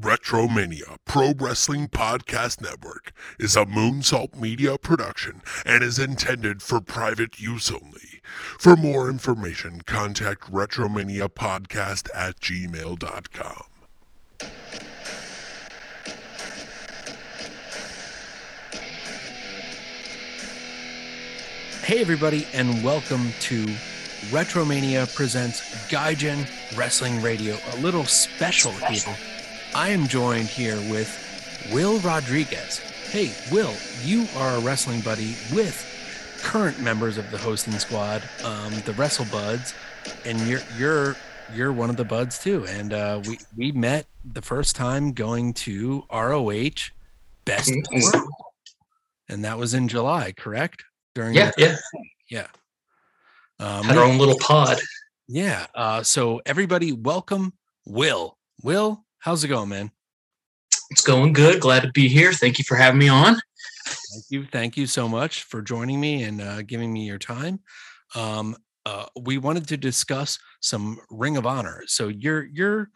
Retromania Pro Wrestling Podcast Network is a Moonsault Media production and is intended for private use only. For more information, contact Retromania Podcast at gmail.com. Hey, everybody, and welcome to Retromania Presents Gaijin Wrestling Radio, a little special here. I am joined here with Will Rodriguez. Hey, Will, you are a wrestling buddy with current members of the hosting squad, um, the Wrestle Buds, and you're you're you're one of the buds too. And uh, we we met the first time going to ROH Best, the and that was in July, correct? During Yeah, yeah. yeah. Um, Had our own little pod. yeah. Uh, so everybody, welcome Will. Will, how's it going, man? It's going good. Glad to be here. Thank you for having me on. Thank you. Thank you so much for joining me and uh, giving me your time. Um, uh, we wanted to discuss some Ring of Honor. So you're you're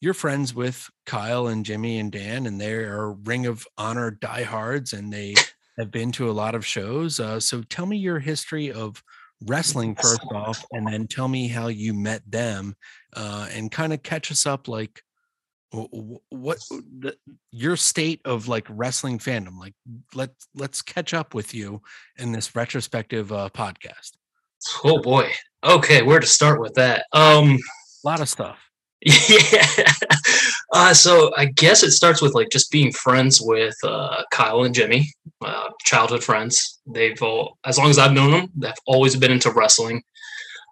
you're friends with Kyle and Jimmy and Dan, and they are Ring of Honor diehards, and they have been to a lot of shows. Uh, so tell me your history of wrestling first off, and then tell me how you met them, uh, and kind of catch us up like what the, your state of like wrestling fandom like let's let's catch up with you in this retrospective uh podcast Oh boy. Okay, where to start with that? Um a lot of stuff yeah. Uh, so I guess it starts with like just being friends with uh, Kyle and Jimmy, uh, childhood friends. They've all, as long as I've known them, they've always been into wrestling.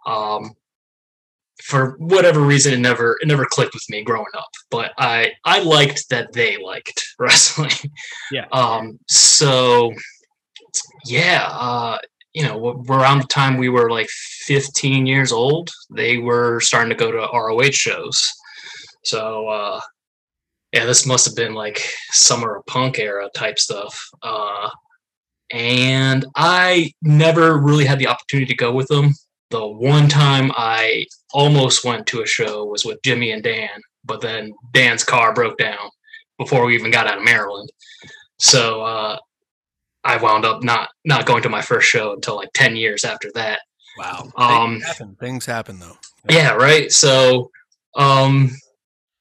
Um, for whatever reason, it never it never clicked with me growing up, but I I liked that they liked wrestling. Yeah. Um. So, yeah. Uh. You know, around the time we were like 15 years old, they were starting to go to ROH shows. So, uh, yeah, this must have been like summer of punk era type stuff. Uh, and I never really had the opportunity to go with them. The one time I almost went to a show was with Jimmy and Dan, but then Dan's car broke down before we even got out of Maryland. So uh, I wound up not not going to my first show until like ten years after that. wow. Um, things happen. Things happen though. Yeah right? So um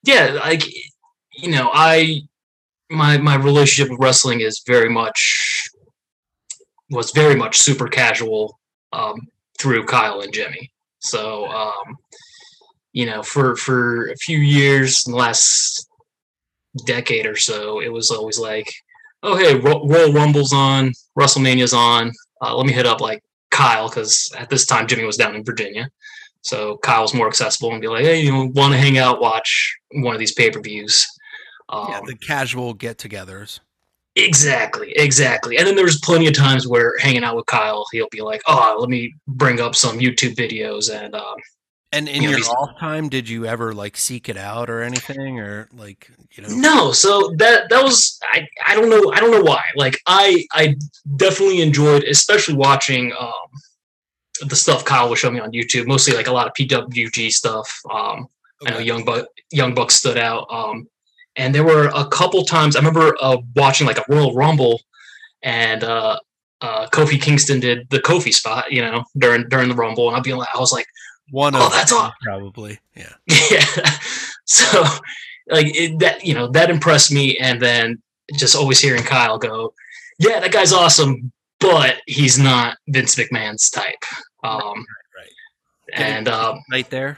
yeah like you know i my my relationship with wrestling is very much was very much super casual. Um through kyle and jimmy. So um you know for for a few years in the last decade or so it was always like oh hey Ro- royal rumble's on wrestlemania's on uh, let me hit up like kyle because at this time jimmy was down in virginia. So Kyle's more accessible and be like, hey, you want to hang out, watch one of these pay per views. Um, yeah the casual get-togethers exactly, exactly. And then there's plenty of times where hanging out with Kyle, he'll be like, oh, let me bring up some YouTube videos. And um, and in Yeah, your off time did you ever like seek it out or anything or like you know no, so that that was I, I don't know I don't know why. Like I I definitely enjoyed, especially watching um, the stuff Kyle was showing me on YouTube. Mostly like a lot of PWG stuff. Um, I know Young Buck Young Buck stood out. Um, and there were a couple times I remember uh, watching like a Royal Rumble, and uh, uh, Kofi Kingston did the Kofi spot, you know, during during the Rumble, and I'd be like, I was like, one Oh, of that's aw- probably yeah yeah. So like it, that, you know, that impressed me, and then just always hearing Kyle go, yeah, that guy's awesome, but he's not Vince McMahon's type. Um, right and um, right there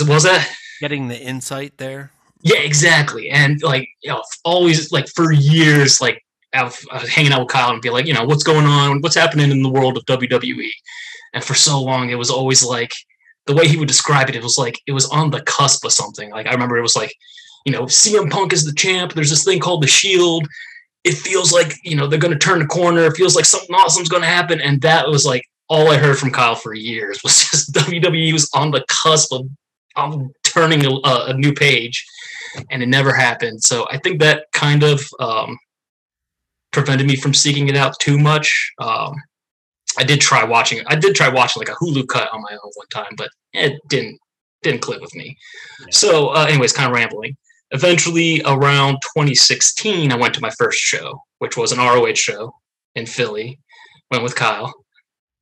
what was that? getting the insight there Yeah, exactly. And like, you know, always like for years, like hanging out with Kyle and be like, you know, what's going on? What's happening in the world of WWE? And for so long, it was always like the way he would describe it. It was like it was on the cusp of something. Like I remember it was like, you know, CM Punk is the champ. There's this thing called the Shield. It feels like you know they're going to turn the corner. It feels like something awesome's going to happen. And that was like all I heard from Kyle for years was just WWE was on the cusp of, of turning a, a new page and it never happened. So I think that kind of um, prevented me from seeking it out too much. Um, I did try watching. I did try watching like a Hulu cut on my own one time, but it didn't didn't click with me. Yeah. So, uh, anyways, kind of rambling. eventually, around 2016, I went to my first show, which was an ROH show in Philly. Went with Kyle,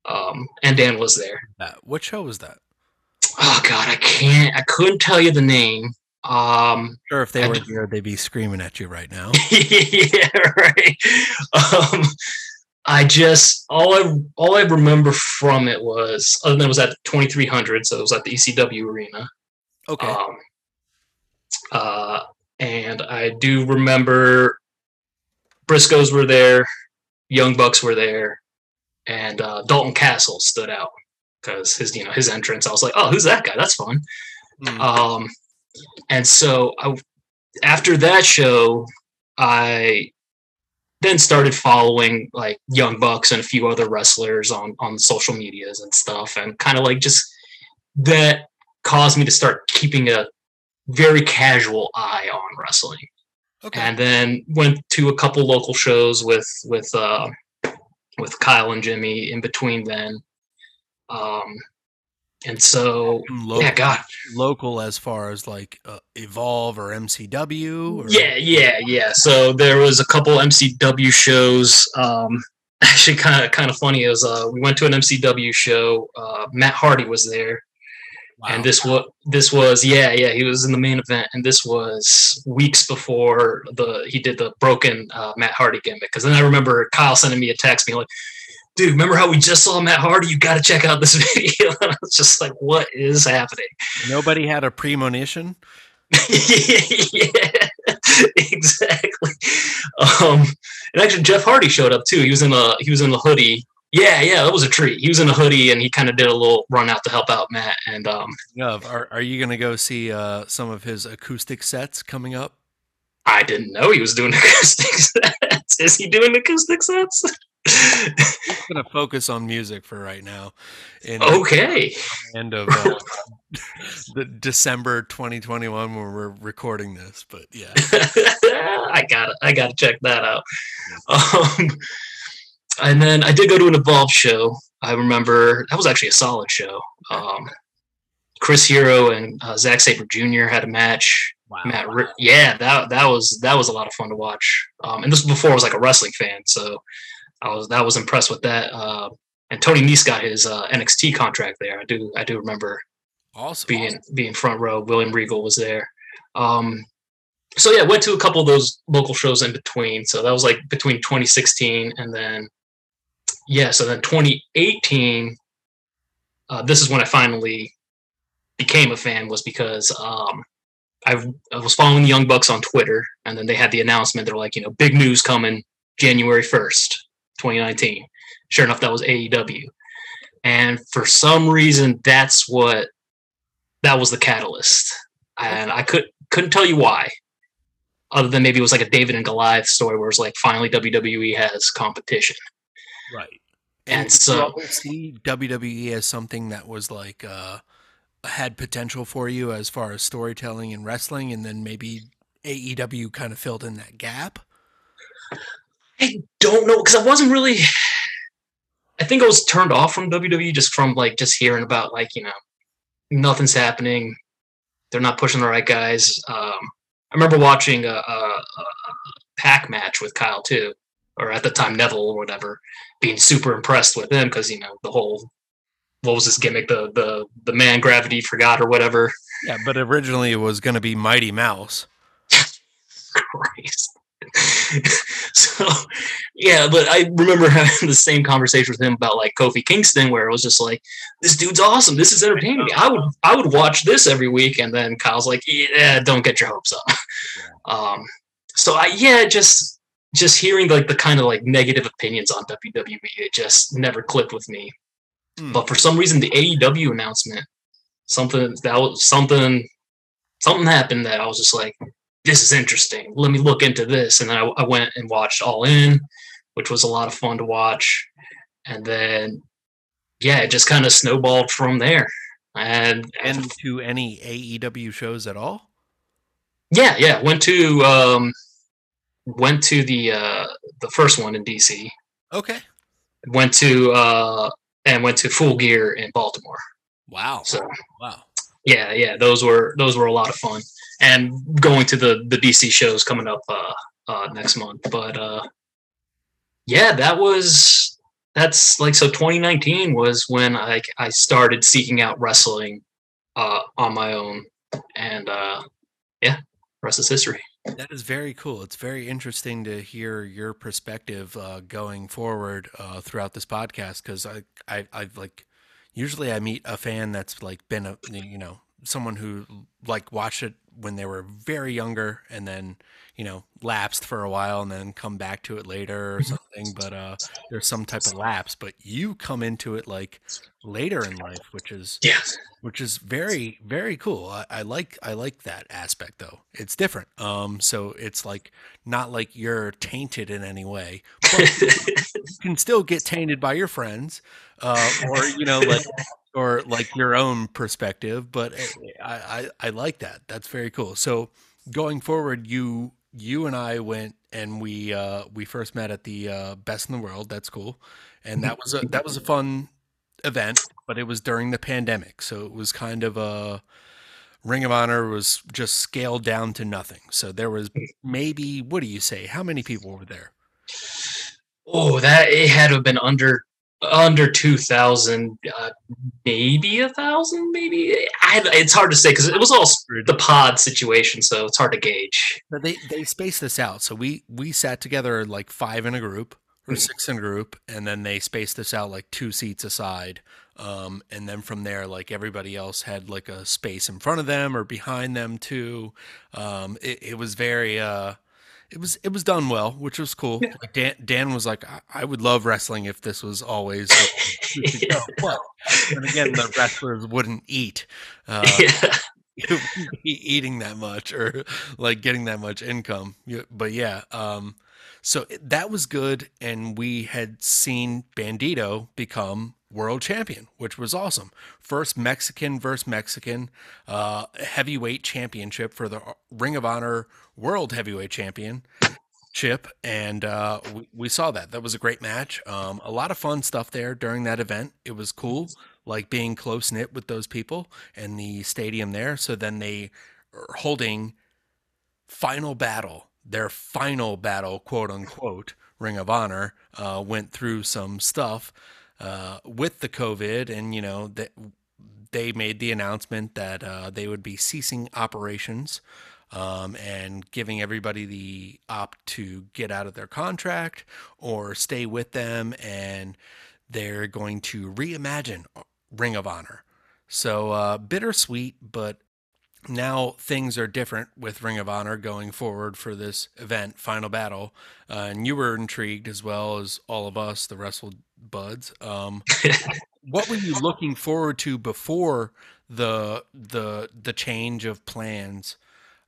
um, and Dan was there. Uh, what show was that? Oh God, I can't. I couldn't tell you the name. Um, Sure, if they I were here, they'd be screaming at you right now. yeah, right. Um, I just all I all I remember from it was other than it was at 2300, so it was at the ECW arena. Okay. Um, uh, and I do remember Briscoes were there, Young Bucks were there, and uh, Dalton Castle stood out because his you know his entrance. I was like, oh, who's that guy? That's fun. Hmm. Um, and so I, after that show, I then started following like Young Bucks and a few other wrestlers on on social medias and stuff, and kind of like just that caused me to start keeping a very casual eye on wrestling okay. and then went to a couple local shows with with uh with Kyle and Jimmy in between then um and so local, yeah god local as far as like uh, Evolve or MCW. Or, yeah yeah yeah so there was a couple MCW shows um actually kind of kind of funny is uh we went to an MCW show uh Matt Hardy was there Wow. and this was this was yeah yeah he was in the main event and this was weeks before the he did the broken uh, Matt Hardy gimmick because then I remember Kyle sending me a text being like dude remember how we just saw Matt Hardy you got to check out this video and I was just like what is happening Nobody had a premonition. yeah exactly um and actually Jeff Hardy showed up too he was in a he was in the hoodie yeah yeah that was a treat he was in a hoodie and he kind of did a little run out to help out Matt and um Of are are you gonna go see uh, some of his acoustic sets coming up? I didn't know he was doing acoustic sets. Is he doing acoustic sets? He's gonna focus on music for right now. In okay. end of uh, the December 2021 when we're recording this, but yeah. I got to I got to check that out. Um, and then I did go to an Evolve show. I remember that was actually a solid show. Um, Chris Hero and uh, Zack Sabre Jr. had a match. Wow. Matt, yeah, that that was that was a lot of fun to watch. Um, and this was before I was like a wrestling fan, so I was that was impressed with that. Uh, and Tony Nese got his uh, NXT contract there. I do I do remember Awesome. being being front row. William Regal was there. Um, so yeah, went to a couple of those local shows in between. So that was like between 2016 and then yeah, so then 2018. Uh, this is when I finally became a fan was because um, I, I was following the Young Bucks on Twitter, and then they had the announcement. They're like, you know, big news coming January 1st, 2019. Sure enough, that was AEW. And for some reason, that's what that was the catalyst. And I could couldn't tell you why, other than maybe it was like a David and Goliath story where it's like finally WWE has competition. Right. And did you so- see WWE as something that was like uh had potential for you as far as storytelling and wrestling, and then maybe AEW kind of filled in that gap. I don't know because I wasn't really. I think I was turned off from WWE just from like just hearing about like you know nothing's happening, they're not pushing the right guys. Um, I remember watching a, a, a PAC match with Kyle too, or at the time Neville or whatever, being super impressed with him because you know the whole what was this gimmick the the the man gravity forgot or whatever. Yeah, but originally it was going to be Mighty Mouse. Christ. so yeah, but I remember having the same conversation with him about like Kofi Kingston, where it was just like, "This dude's awesome. This is entertaining. I would I would watch this every week." And then Kyle's like, "Yeah, don't get your hopes up." Um, so I yeah, just just hearing like the kind of like negative opinions on WWE, it just never clicked with me. Hmm. But for some reason, the AEW announcement, something that was something something happened that I was just like, this is interesting. Let me look into this. And then I, I went and watched All In, which was a lot of fun to watch. And then, yeah, it just kind of snowballed from there. And, And to any AEW shows at all? yeah, yeah, went to um, went to the uh, the first one in DC. Okay. Went to uh, and went to Full Gear in Baltimore. Wow. So Wow. yeah, yeah, those were those were a lot of fun. And going to the the DC shows coming up uh, uh, next month. But uh, yeah, that was that's like so. 2019 was when I I started seeking out wrestling uh, on my own, and uh, yeah, rest is history. That is very cool. It's very interesting to hear your perspective uh, going forward uh, throughout this podcast because I, I, I've like, usually I meet a fan that's like been a, you know, someone who like watched it when they were very younger and then you know lapsed for a while and then come back to it later or mm-hmm. something but uh there's some type of lapse but you come into it like later in life which is yeah which is very very cool. I, I like i like that aspect though. It's different. Um so it's like not like you're tainted in any way but you can still get tainted by your friends uh or you know like or like your own perspective but eh, I, I i like that that's very cool so going forward you you and I went and we uh, we first met at the uh, Best in the World. That's cool, and that was a that was a fun event. But it was during the pandemic, so it was kind of a Ring of Honor was just scaled down to nothing. So there was maybe what do you say? How many people were there? Oh, that it had to have been under under 2000 uh, maybe a thousand maybe? I, it's hard to say because it was all the pod situation so it's hard to gauge. But they they spaced this out. So we we sat together like five in a group or mm-hmm. six in a group and then they spaced this out like two seats aside. Um, and then from there like everybody else had like a space in front of them or behind them too. Um, it, it was very uh it was it was done well, which was cool. Yeah. Like Dan Dan was like, I, I, would love wrestling if this was always. yeah. But and again, the wrestlers wouldn't eat. Uh, yeah. eating that much or like getting that much income but yeah um so that was good and we had seen bandito become world champion, which was awesome. First Mexican versus Mexican uh, heavyweight championship for the Ring of Honor World Heavyweight Championship, and uh, we, we, saw that. That was a great match. Um, a lot of fun stuff there during that event. It was cool, like being close knit with those people and the stadium there. So then they are holding final battle, their final battle, quote unquote. Ring of Honor uh, went through some stuff uh, with the COVID, and you know that they made the announcement that uh, they would be ceasing operations um, and giving everybody the opt to get out of their contract or stay with them, and they're going to reimagine Ring of Honor. So uh, bittersweet, but now things are different with Ring of Honor going forward for this event, Final Battle. Uh, and you were intrigued as well as all of us, the Wrestle Buds. Um, what were you looking forward to before the the the change of plans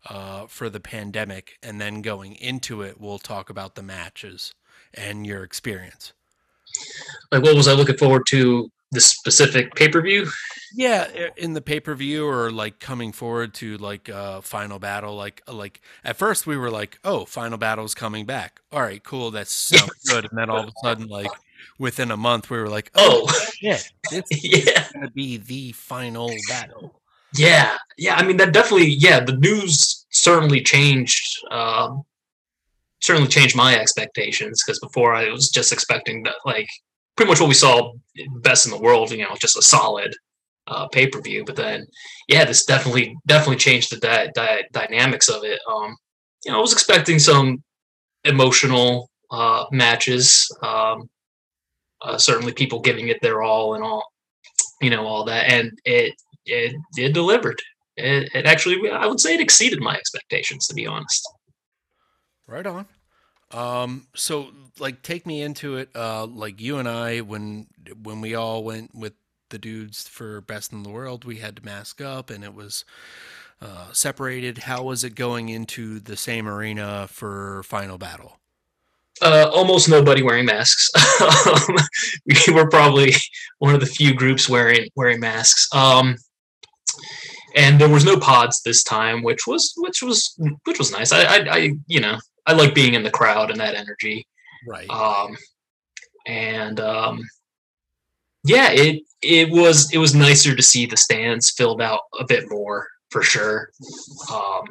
uh, for the pandemic, and then going into it, we'll talk about the matches and your experience. Like, what was I looking forward to the specific pay per view? Yeah, in the pay per view or like coming forward to like uh final battle. Like uh, like at first we were like, oh, final battle's coming back. All right, cool, that's so good. And then all of a sudden, like within a month, we were like, oh, oh yeah, this yeah. is gonna be the final battle. Yeah, yeah. I mean, that definitely. Yeah, the news certainly changed. Um, certainly changed my expectations because before I was just expecting that, like, pretty much what we saw best in the world. You know, just a solid uh, pay per view. But then, yeah, this definitely definitely changed the di- di- dynamics of it. Um, you know, I was expecting some emotional uh, matches. Um, uh, certainly, people giving it their all and all, you know, all that, and it it it delivered. It, it actually, I would say, it exceeded my expectations. To be honest. Right on. Um, so like take me into it, uh, like you and I, when, when we all went with the dudes for best in the world, we had to mask up and it was uh, separated. How was it going into the same arena for final battle? Uh, almost nobody wearing masks. Um, we were probably one of the few groups wearing wearing masks. Um, and there was no pods this time, which was which was which was nice. I, I, I you know I like being in the crowd and that energy. Right. Um, and um, yeah, it it was it was nicer to see the stands filled out a bit more. for sure. Um,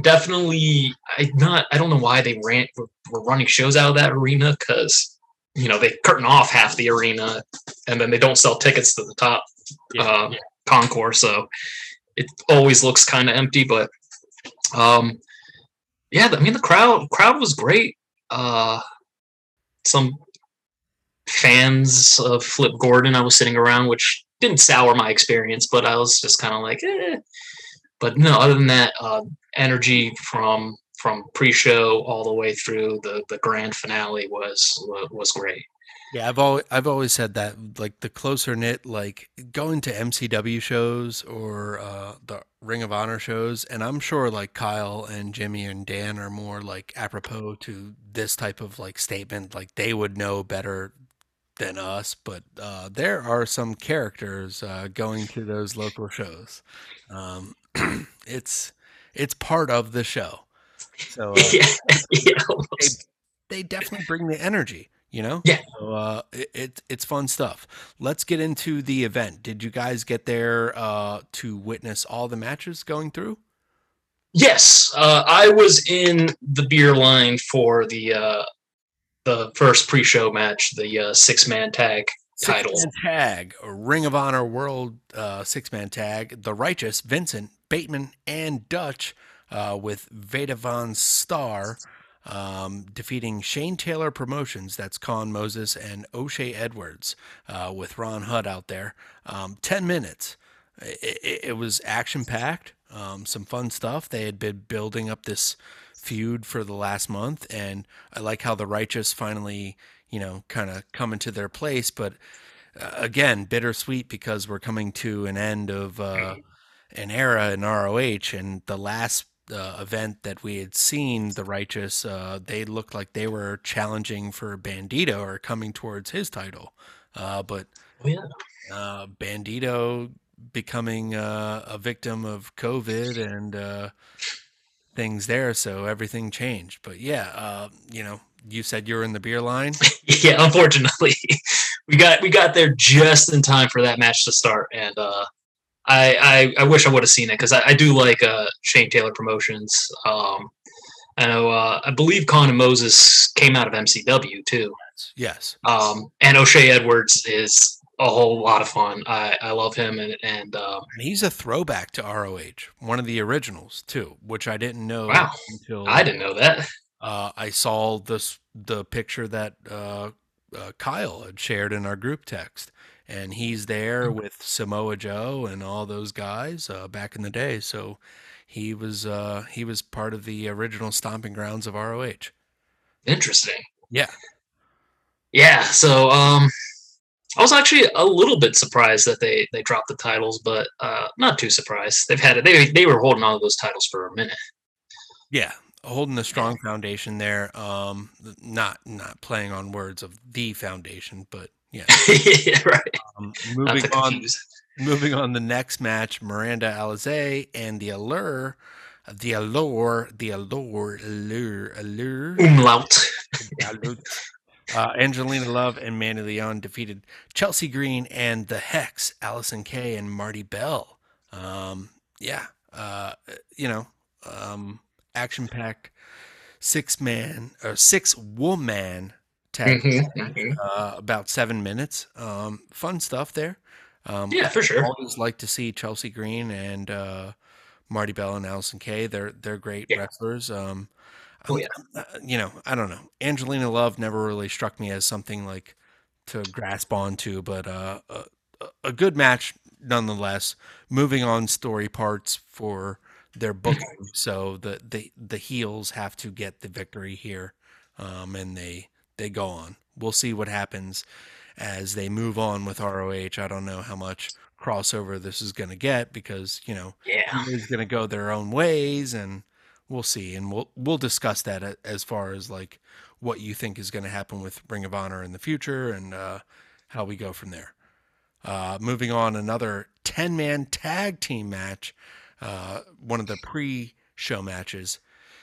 definitely, I not. I don't know why they ran were, were running shows out of that arena because you know they curtain off half the arena and then they don't sell tickets to the top Yeah. uh, concourse, so it always looks kind of empty. But um, yeah, I mean the crowd crowd was great. Uh, some fans of Flip Gordon I was sitting around, which didn't sour my experience, but I was just kind of like, eh. But no, other than that, uh, energy from from pre-show all the way through the the grand finale was was great. Yeah, I've always I've always said that like the closer knit, like going to MCW shows or uh, the Ring of Honor shows, and I'm sure like Kyle and Jimmy and Dan are more like apropos to this type of like statement, like they would know better than us. But uh, there are some characters uh, going to those local shows. Um, it's it's part of the show, so uh, yeah, yeah, almost. they definitely bring the energy, you know? Yeah. So uh it, it it's fun stuff. Let's get into the event. Did you guys get there uh to witness all the matches going through? Yes, uh, I was in the beer line for the uh, the first pre-show match, the uh, six-man tag title. Six-man tag, Ring of Honor World uh six-man tag, The Righteous, Vincent, Bateman, and Dutch uh with Vita VonStarr um, defeating Shane Taylor Promotions. That's Kaun Moses and O'Shay Edwards uh, with Ron Hudd out there. Um, 10 minutes. It, it, it was action packed, um, some fun stuff. They had been building up this feud for the last month, and I like how the Righteous finally, you know, kind of come into their place. But uh, again, bittersweet because we're coming to an end of uh, an era in ROH, and the last uh, event that we had seen, the Righteous, uh, they looked like they were challenging for Bandito or coming towards his title. Uh, but Oh, yeah. uh, Bandito becoming uh, a victim of COVID and uh, things there, so everything changed. But yeah, uh, you know, you said you were in the beer line. yeah, unfortunately, we got we got there just in time for that match to start, and uh, I, I I wish I would have seen it because I, I do like uh, Shane Taylor Promotions. Um, I know uh, I believe Kaun and Moses came out of MCW too, Yes. um, and O'Shay Edwards is a whole lot of fun. I, I love him, and and um, And he's a throwback to ROH, one of the originals too, which I didn't know Wow. until I didn't know that. uh, I saw this the picture that uh, uh, Kyle had shared in our group text, and he's there Mhm. with Samoa Joe and all those guys uh, back in the day. So he was uh, he was part of the original stomping grounds of ROH. Interesting. Yeah. Yeah, so um I was actually a little bit surprised that they they dropped the titles, but uh not too surprised. They've had it they they were holding on to those titles for a minute. Yeah, holding a strong foundation there. Um, not not playing on words of the foundation, but yeah. yeah, right. Um, moving on, moving on. The next match, Miranda Alizé and the Allure, the Allure, the Allure, Allure, Allure. Umlaut. Uh, Angelina Love and Mandy Leon defeated Chelsea Green and the Hex, Allysin Kay and Marti Belle. Um, yeah, uh, you know, um, action packed six man or six woman tag Mhm, match, mhm. uh, about seven minutes. Um, fun stuff there. Um, Yeah, for sure. always like to see Chelsea Green and uh, Marti Belle and Allysin Kay. They're they're great Yeah. wrestlers. Um, Oh, I'm- uh, you know, I don't know. Angelina Love never really struck me as something like to grasp onto, but uh, a, a- a good match nonetheless. Moving on, story parts for their booking, so the the the heels have to get the victory here, um, and they they go on. We'll see what happens as they move on with ROH. I don't know how much crossover this is going to get because you know Yeah. going to go their own ways and we'll see and we'll we'll discuss that as far as like what you think is going to happen with Ring of Honor in the future and uh, how we go from there. Uh, moving on, another 10 man tag team match, uh, one of the pre show matches.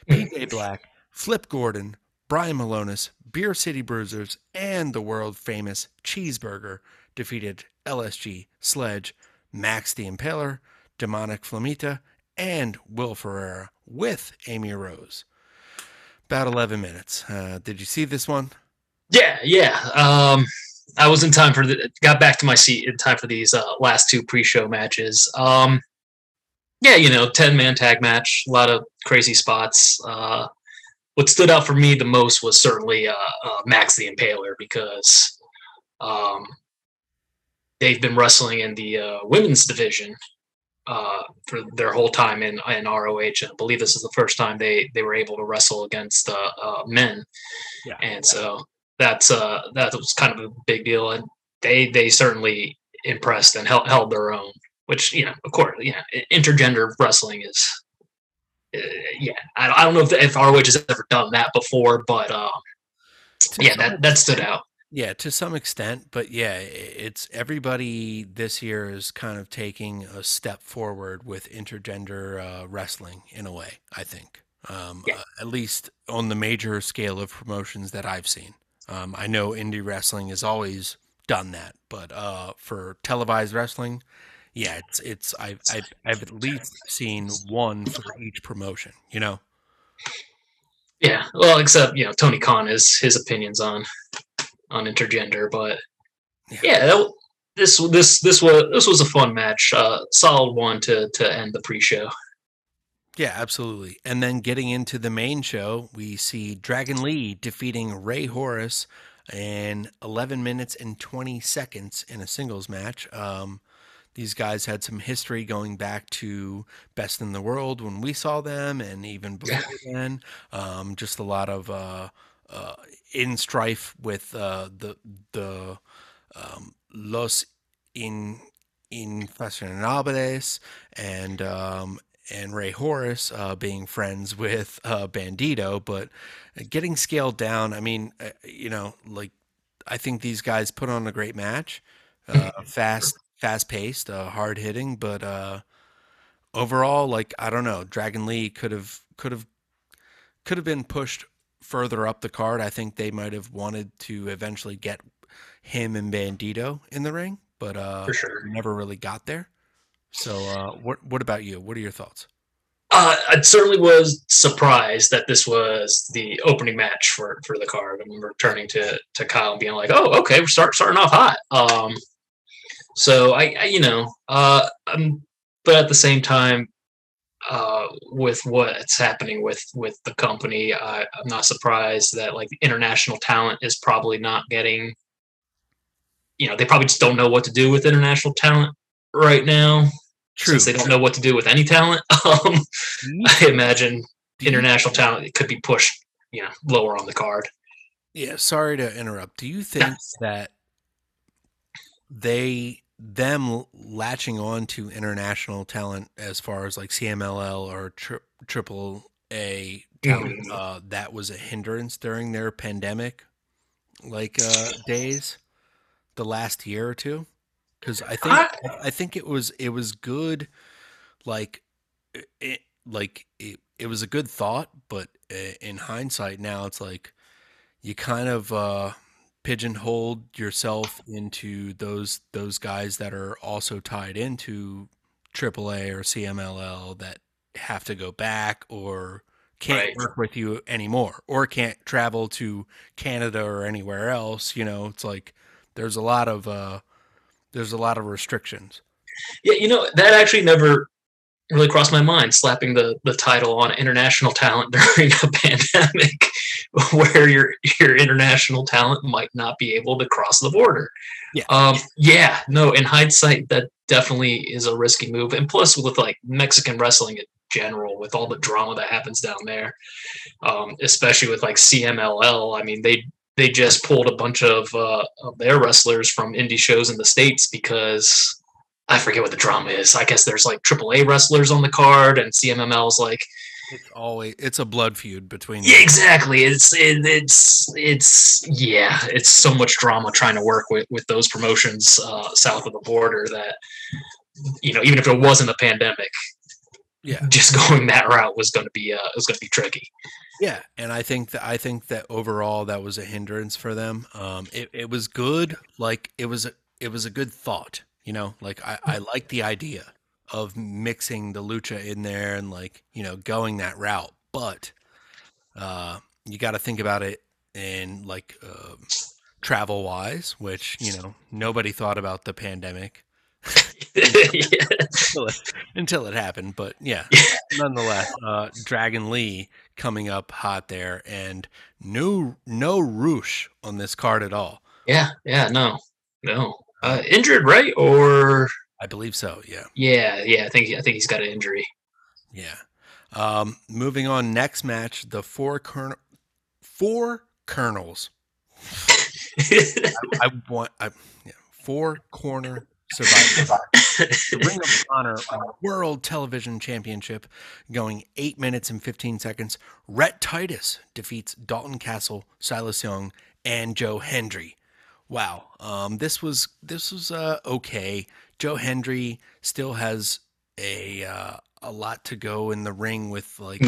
PJ Black, Flip Gordon, Brian Milonas, Beer City Bruisers, and the world famous Cheeseburger defeated LSG, Sledge, Max the Impaler, Demonic Flamita, and Will Ferrara with Amy Rose. About 11 minutes. Uh, did you see this one? Yeah, yeah. Um, I was in time for the got back to my seat in time for these uh, last two pre-show matches. Um, yeah, you know, ten man tag match, a lot of crazy spots. Uh, what stood out for me the most was certainly uh, uh, Max the Impaler because um, they've been wrestling in the uh, women's division uh, for their whole time in in ROH, and I believe this is the first time they they were able to wrestle against uh, uh, men. Yeah. And so that's uh that was kind of a big deal, and they they certainly impressed and held held their own. Which you know, of course, you know, intergender wrestling is. Uh, yeah, I, I don't know if, if ROH has ever done that before, but um, yeah, that that stood out. Yeah, to some extent, but yeah, it's everybody this year is kind of taking a step forward with intergender uh, wrestling in a way. I think, um, Yeah. uh, at least on the major scale of promotions that I've seen. Um, I know indie wrestling has always done that, but uh, for televised wrestling, yeah, it's it's I've, I've I've at least seen one for each promotion. You know, Yeah, well, except you know Tony Khan is his opinions on on intergender, but Yeah. yeah, that, this this this was this was a fun match, uh, solid one to to end the pre-show. Yeah, absolutely. And then getting into the main show, we see Dragon Lee defeating Rey Horus in 11 minutes and 20 seconds in a singles match. Um, these guys had some history going back to Best in the World when we saw them, and even before then. Um, just a lot of uh, uh, in strife with uh, the the um, Los in Infracionables and um, and Rey Horus uh, being friends with uh, Bandito, but getting scaled down. I mean, uh, you know, like I think these guys put on a great match, uh, fast, fast paced, uh, hard hitting, but uh, overall, like I don't know, Dragon Lee could have could have could have been pushed further up the card. I think they might have wanted to eventually get him and Bandito in the ring, but uh, sure. never really got there. So, uh, what what about you? What are your thoughts? Uh, I certainly was surprised that this was the opening match for for the card. I remember turning to to Kyle and being like, "Oh, okay, we're start starting off hot." Um, so I, I you know, uh, um, but at the same time, uh, with what's happening with with the company, I, I'm not surprised that like international talent is probably not getting. You know, they probably just don't know what to do with international talent right now since they don't know what to do with any talent. Um, I imagine international talent it could be pushed, you know, lower on the card. Yeah, sorry to interrupt. Do you think that they them latching on to international talent as far as like CMLL or tri- Triple A talent Mhm. uh, that was a hindrance during their pandemic like uh, days, the last year or two? Because I think I- I think it was it was good, like it like it, it was a good thought, but uh, in hindsight now it's like you kind of uh, pigeonholed yourself into those those guys that are also tied into AAA or CMLL that have to go back or can't Right. work with you anymore or can't travel to Canada or anywhere else. You know, it's like there's a lot of uh, there's a lot of restrictions. Yeah, you know, that actually never really crossed my mind slapping the, the title on international talent during a pandemic where your your international talent might not be able to cross the border. Yeah. Um yeah, no, in hindsight that definitely is a risky move. And plus with like Mexican wrestling in general, with all the drama that happens down there, um, especially with like CMLL, I mean they they just pulled a bunch of, uh, of their wrestlers from indie shows in the states because I forget what the drama is. I guess there's like AAA wrestlers on the card, and CMLL's like, It's always it's a blood feud between yeah, exactly. It's it, it's it's yeah, it's so much drama trying to work with with those promotions uh, south of the border that you know even if it wasn't a pandemic, yeah just going that route was going to be uh, was going to be tricky. Yeah, and I think that I think that overall that was a hindrance for them. Um, it, it was good, like it was a, it was a good thought, you know. Like I, I like the idea, of mixing the lucha in there and like you know going that route, but uh, you got to think about it in like uh, travel wise, which you know nobody thought about the pandemic until, it, until it happened. But yeah, nonetheless, uh, Dragon Lee coming up hot there, and no no Rush on this card at all. Yeah, yeah, no, no, uh, injured, right? Or I believe so. Yeah, yeah, yeah. I think I think he's got an injury. yeah. Um, moving on, next match, the four kern- four kernels. I want I, yeah, four corner survivor. the Ring of Honor World Television Championship going eight minutes and 15 seconds. Rhett Titus defeats Dalton Castle, Silas Young, and Joe Hendry. Wow. Um, this was this was uh, okay. Joe Hendry still has a uh, a lot to go in the ring with like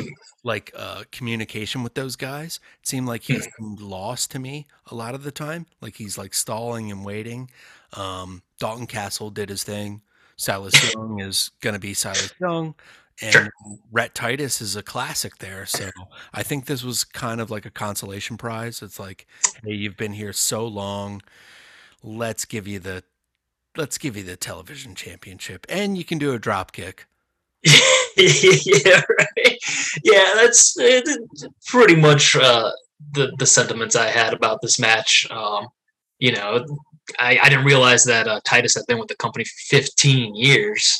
like uh, communication with those guys. It seemed like he's lost to me a lot of the time. Like he's like stalling and waiting. Um, Dalton Castle did his thing. Silas Young is going to be Silas Young. And Sure. Rhett Titus is a classic there. So I think this was kind of like a consolation prize. It's like, hey, you've been here so long. Let's give you the let's give you the television championship. And you can do a drop kick. yeah, right. Yeah, that's pretty much uh, the the sentiments I had about this match. Um, you know, I, I didn't realize that uh, Titus had been with the company 15 years,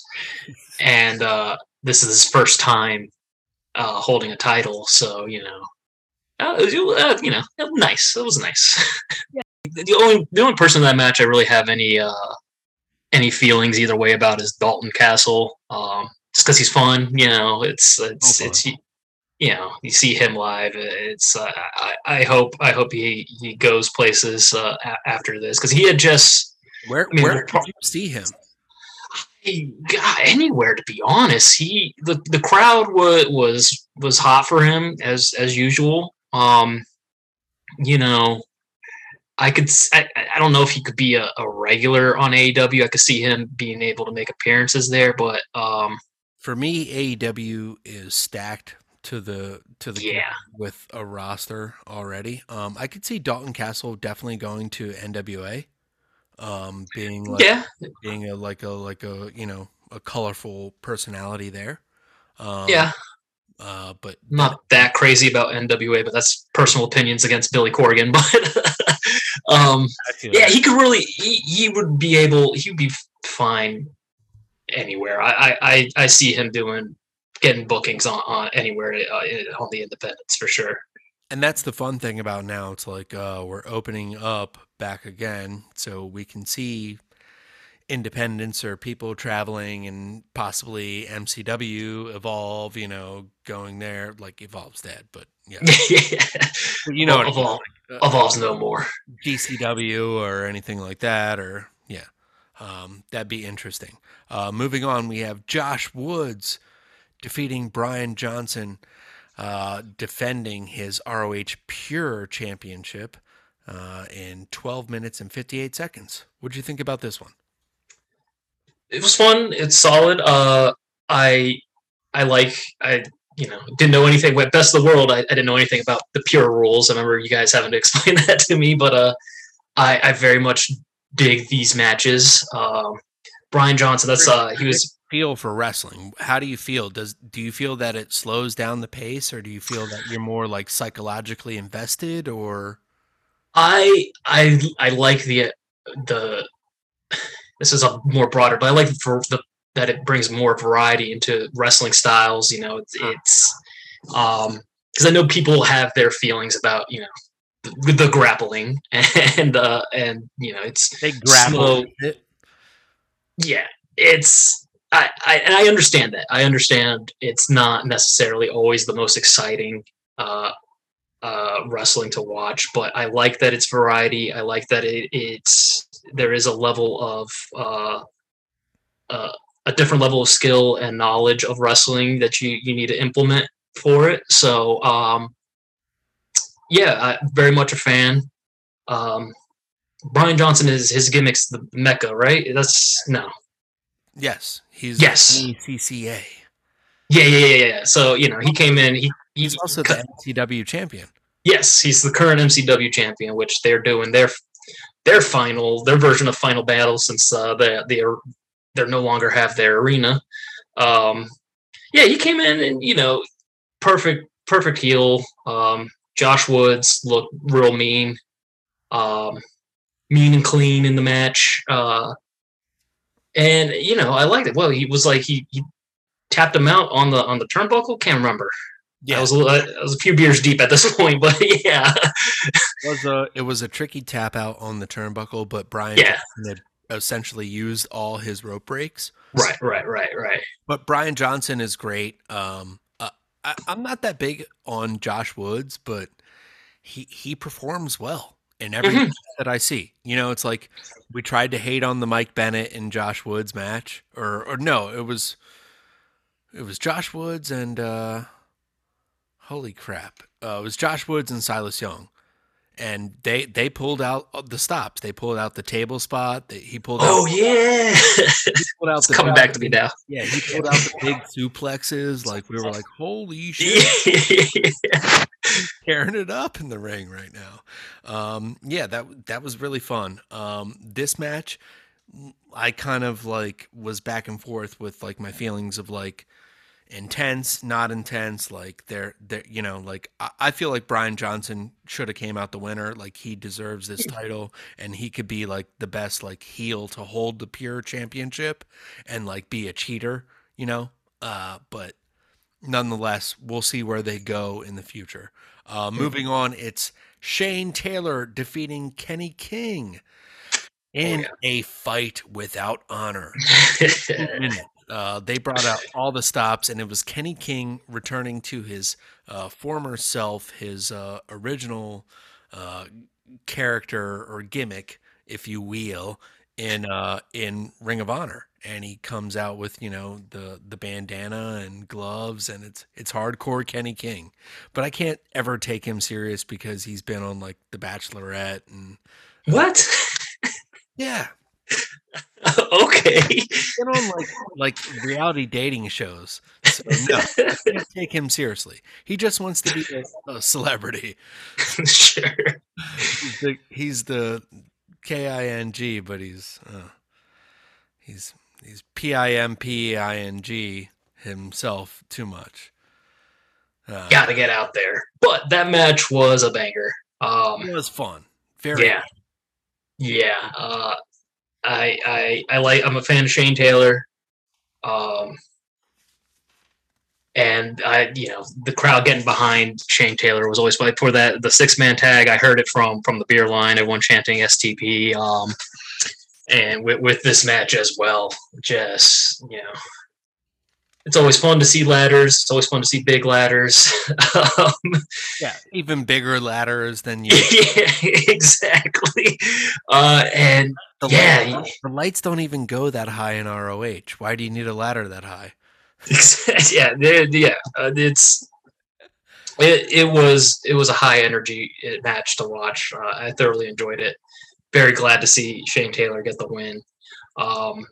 and uh, this is his first time uh, holding a title. So you know, uh, it was, uh, you know, it was nice. It was nice. Yeah. the only the only person in that match I really have any uh, any feelings either way about is Dalton Castle. Um, just because he's fun, you know, it's it's Oh, it's you know you see him live. It's uh, I, I hope I hope he he goes places uh, a- after this because he had just Where I mean, where did you see him? He got anywhere to be honest. He the, the crowd was was was hot for him as as usual. Um, you know, I could I, I don't know if he could be a, a regular on AEW. I could see him being able to make appearances there, but um, For me, AEW is stacked to the to the yeah, with a roster already. Um, I could see Dalton Castle definitely going to NWA, um, being like yeah, being a like a like a you know a colorful personality there. Um, yeah. Uh, but Not that crazy about NWA, but that's personal opinions against Billy Corgan. But um, yeah, he could really he, he would be able he would be fine anywhere. I I, I, I see him doing getting bookings on, on anywhere uh, on the independents for sure. And that's the fun thing about now. It's like uh, we're opening up back again, so we can see independents or people traveling and possibly MCW evolve. You know, going there like evolves dead, but yeah, But you know, Evolve, like, uh, evolves no more. DCW or anything like that, or yeah, um, that'd be interesting. Uh, moving on, we have Josh Woods defeating Brian Johnson, uh, defending his ROH Pure Championship uh, in 12 minutes and 58 seconds. What'd you think about this one? It was fun. It's solid. Uh, I I like I you know didn't know anything. Went Best of the World, I, I didn't know anything about the pure rules. I remember you guys having to explain that to me, but uh, I I very much dig these matches. Um, Brian Johnson, that's uh, he was Feel for wrestling. How do you feel? Does do you feel that it slows down the pace, or do you feel that you're more like psychologically invested, or I I I like the the this is a more broader, but I like for the that it brings more variety into wrestling styles. You know, it's, it's um because I know people have their feelings about you know the, the grappling and uh and you know it's they grapple Slow. it? yeah it's I, I I understand that. I understand it's not necessarily always the most exciting uh uh wrestling to watch but I like that it's variety. I like that it, it's there is a level of uh uh a different level of skill and knowledge of wrestling that you you need to implement for it. So um yeah I very much a fan. Um Brian Johnson is his gimmicks the mecca right? That's no Yes, he's Yes. CCA. Yeah, yeah, yeah, yeah. So you know, he came in. He, he He's also the MCW champion. yes, he's the current MCW champion, which they're doing their their final their version of final battle since uh, they they are they no longer have their arena. Um, yeah, he came in and you know, perfect perfect heel. Um, Josh Woods looked real mean, um, mean and clean in the match. Uh, and you know, I liked it. Well, he was like he he tapped him out on the on the turnbuckle. Can't remember. Yeah, I was a, little- I was a few beers deep at this point, but yeah, It was a it was a tricky tap out on the turnbuckle, but Brian Yeah. Had essentially used all his rope breaks. right, right, right, right. But Brian Johnson is great. Um, uh, I, I'm not that big on Josh Woods, but he he performs well in every Mhm. match that I see. You know, it's like we tried to hate on the Mike Bennett and Josh Woods match, or or no, it was it was Josh Woods and uh, holy crap, uh, it was Josh Woods and Silas Young. And they they pulled out the stops. They pulled out the table spot. They, he pulled Oh out, yeah, pulled out it's the coming back to me now. yeah, he pulled out the big suplexes. Like we were like, holy shit, yeah, tearing it up in the ring right now. Um, yeah, that that was really fun. Um, this match, I kind of like was back and forth with like my feelings of like intense, not intense. Like they're they're you know like I, I feel like Brian Johnson should have came out the winner. Like he deserves this title, and he could be like the best like heel to hold the pure championship, and like be a cheater. You know, uh, but nonetheless, we'll see where they go in the future. Uh, moving on, it's Shane Taylor defeating Kenny King in a fight without honor. Uh, they brought out all the stops, and it was Kenny King returning to his uh, former self, his uh, original uh, character or gimmick, if you will, in uh, in Ring of Honor. And he comes out with you know the the bandana and gloves, and it's it's hardcore Kenny King. But I can't ever take him serious because he's been on like The Bachelorette and what? yeah, okay. been on like like reality dating shows. So no, can't take him seriously. He just wants to be a, a celebrity. sure. He's the, he's the K I N G, but he's uh, he's he's P I M P I N G himself too much. Uh, Got to get out there. But that match was a banger. Um, it was fun. Very yeah, yeah. Uh, I I I like. I'm a fan of Shane Taylor. Um, and I, you know, the crowd getting behind Shane Taylor was always like for that the six man tag. I heard it from from the beer line. Everyone chanting STP. Um, and with with this match as well, just you know. It's always fun to see ladders. It's always fun to see big ladders. um, yeah, even bigger ladders than you. yeah, exactly. Uh, and The Yeah, lights, the lights don't even go that high in ROH. Why do you need a ladder that high? yeah, yeah, uh, it's it, it was it was a high energy match to watch. Uh, I thoroughly enjoyed it. Very glad to see Shane Taylor get the win. Um,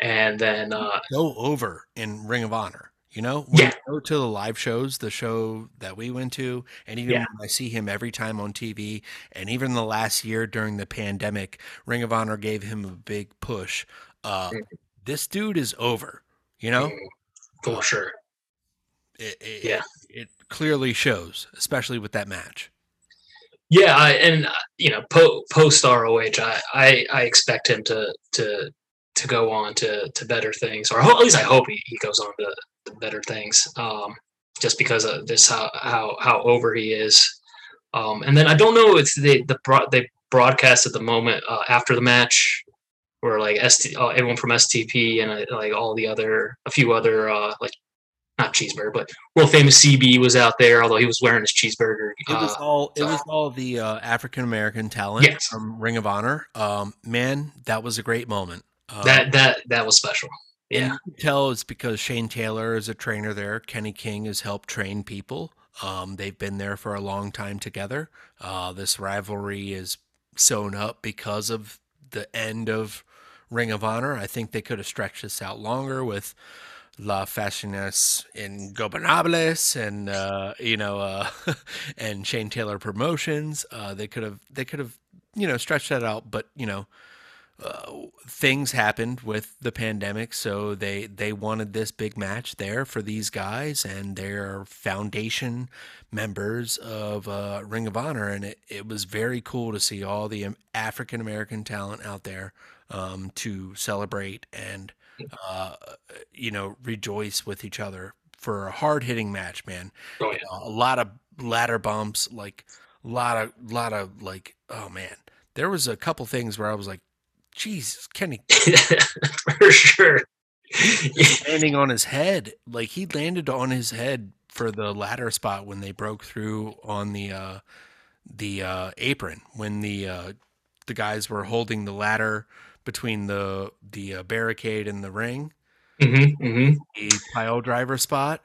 and then uh, go over in Ring of Honor. You know, when Yeah. you go to the live shows, the show that we went to, and even Yeah. I see him every time on TV, and even the last year during the pandemic, Ring of Honor gave him a big push. Uh, Mhm. this dude is over. You know, mm, for sure. it, it, Yeah. it clearly shows, especially with that match. Yeah, I, and uh, you know, po- post ROH, I, I I expect him to to to go on to to better things, or at least I hope he, he goes on to, to better things. Um, just because of this how how how over he is. Um, and then I don't know if they the broad, they broadcast at the moment uh, after the match, where like ST, uh, everyone from STP and uh, like all the other a few other uh, like not cheeseburger, but world famous CB was out there, although he was wearing his cheeseburger. It was uh, all it was all the uh, African American talent Yes. from Ring of Honor. Um, man, that was a great moment. Um, that that that was special. Yeah. tell it's because Shane Taylor is a trainer there. Kenny King has helped train people. Um, they've been there for a long time together. Uh, this rivalry is sewn up because of the end of Ring of Honor. I think they could have stretched this out longer with La Facción Ingobernables and uh, you know uh, and Shane Taylor Promotions. Uh, they could have they could have you know stretched that out, but you know uh, things happened with the pandemic, so they they wanted this big match there for these guys and their foundation members of uh, Ring of Honor, and it, it was very cool to see all the African American talent out there um, to celebrate and uh, you know rejoice with each other for a hard hitting match, man. Oh, yeah. A lot of ladder bumps, like a lot of lot of like oh man. There was a couple things where I was like, Jesus, Kenny for sure. landing on his head. Like he landed on his head for the ladder spot when they broke through on the uh the uh apron when the uh the guys were holding the ladder between the the uh, barricade and the ring, hmm hmm the pile driver spot.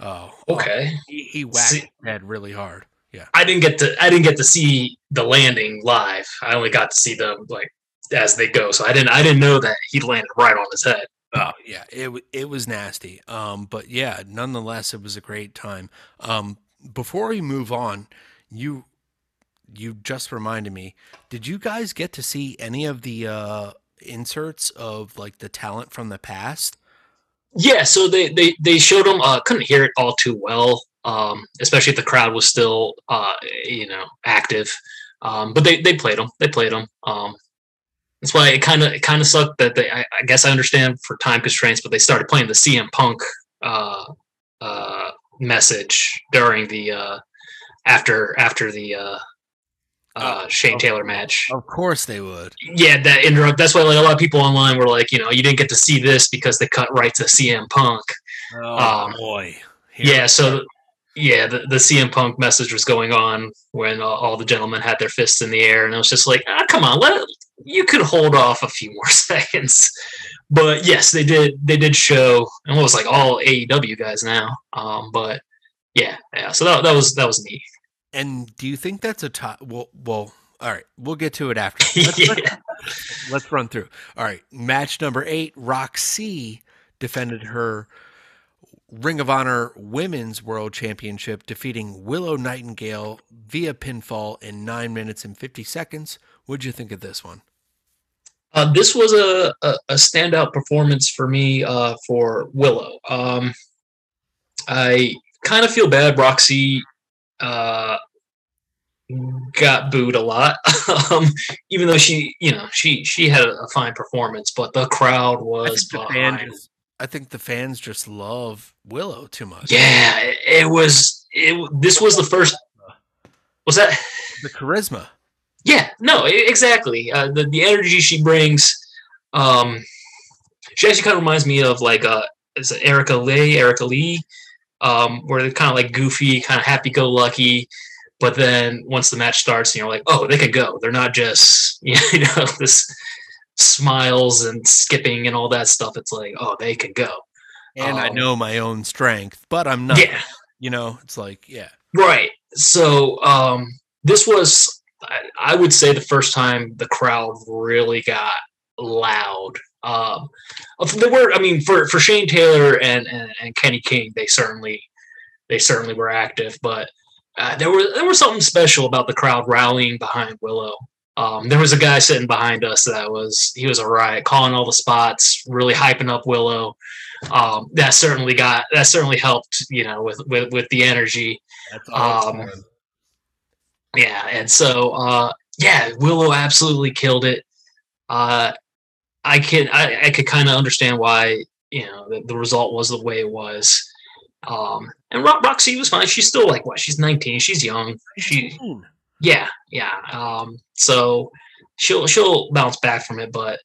Oh, oh, Okay. he, he whacked See- his head really hard. Yeah. I didn't get to I didn't get to see the landing live. I only got to see them like as they go. So I didn't I didn't know that he landed right on his head. Oh yeah, it it was nasty. Um, but yeah, nonetheless, it was a great time. Um, before we move on, you you just reminded me. Did you guys get to see any of the uh, inserts of like the talent from the past? Yeah, so they they they showed them. Uh, couldn't hear it all too well, um, especially if the crowd was still, uh, you know, active. Um, but they they played them. They played them. Um, that's why it kind of it kind of sucked that they. I, I guess I understand for time constraints, but they started playing the CM Punk uh, uh, message during the uh, after after the uh, uh, Shane Taylor match. Of course they would. Yeah, that interrupt. That's why like a lot of people online were like, you know, you didn't get to see this because they cut right to CM Punk. Oh Um, boy. Here Yeah, so yeah, the, the CM Punk message was going on when all, all the gentlemen had their fists in the air, and I was just like, ah, come on, let you could hold off a few more seconds. But yes, they did. They did show, and it was like all AEW guys now. Um, but yeah, yeah. So that, that was that was neat. and do you think that's a top? Well, well. All right, we'll get to it after. Let's, let's- yeah. let's run through. All right, match number eight. Roxy defended her Ring of Honor Women's World Championship, defeating Willow Nightingale via pinfall in nine minutes and fifty seconds. What'd you think of this one? Uh, this was a, a, a standout performance for me uh, for Willow. Um, I kind of feel bad. Roxy uh, got booed a lot, um, even though she, you know, she she had a, fine performance, but the crowd I was fan behind. just, I think the fans just love Willow too much. Yeah, it, it was. It this was the first. Was that? the charisma. Yeah, no, exactly. Uh, the the energy she brings, um, she actually kind of reminds me of like uh, is it Erica Lee, Erica Lee, um, where they're kind of like goofy, kind of happy go lucky, but then once the match starts, you're like, oh, they can go. They're not just you know this smiles and skipping and all that stuff. It's like, oh, they can go. And I Um, know my own strength, but I'm not. Yeah, You know, it's like, yeah. Right. So um, this was, I, would say, the first time the crowd really got loud. Um, there were, I mean, for for Shane Taylor and, and and Kenny King, they certainly they certainly were active, but uh, there was there was something special about the crowd rallying behind Willow. Um, there was a guy sitting behind us that was he was a riot, calling all the spots, really hyping up Willow. Um, that certainly got that certainly helped, you know, with with with the energy. That's all. Um, Yeah, and so uh yeah, Willow absolutely killed it. Uh I can I, I could kind of understand why, you know, the, the result was the way it was. Um and Ro- Roxy was fine. She's still like what? She's 19. She's young. She yeah, yeah. Um so she'll she'll bounce back from it, but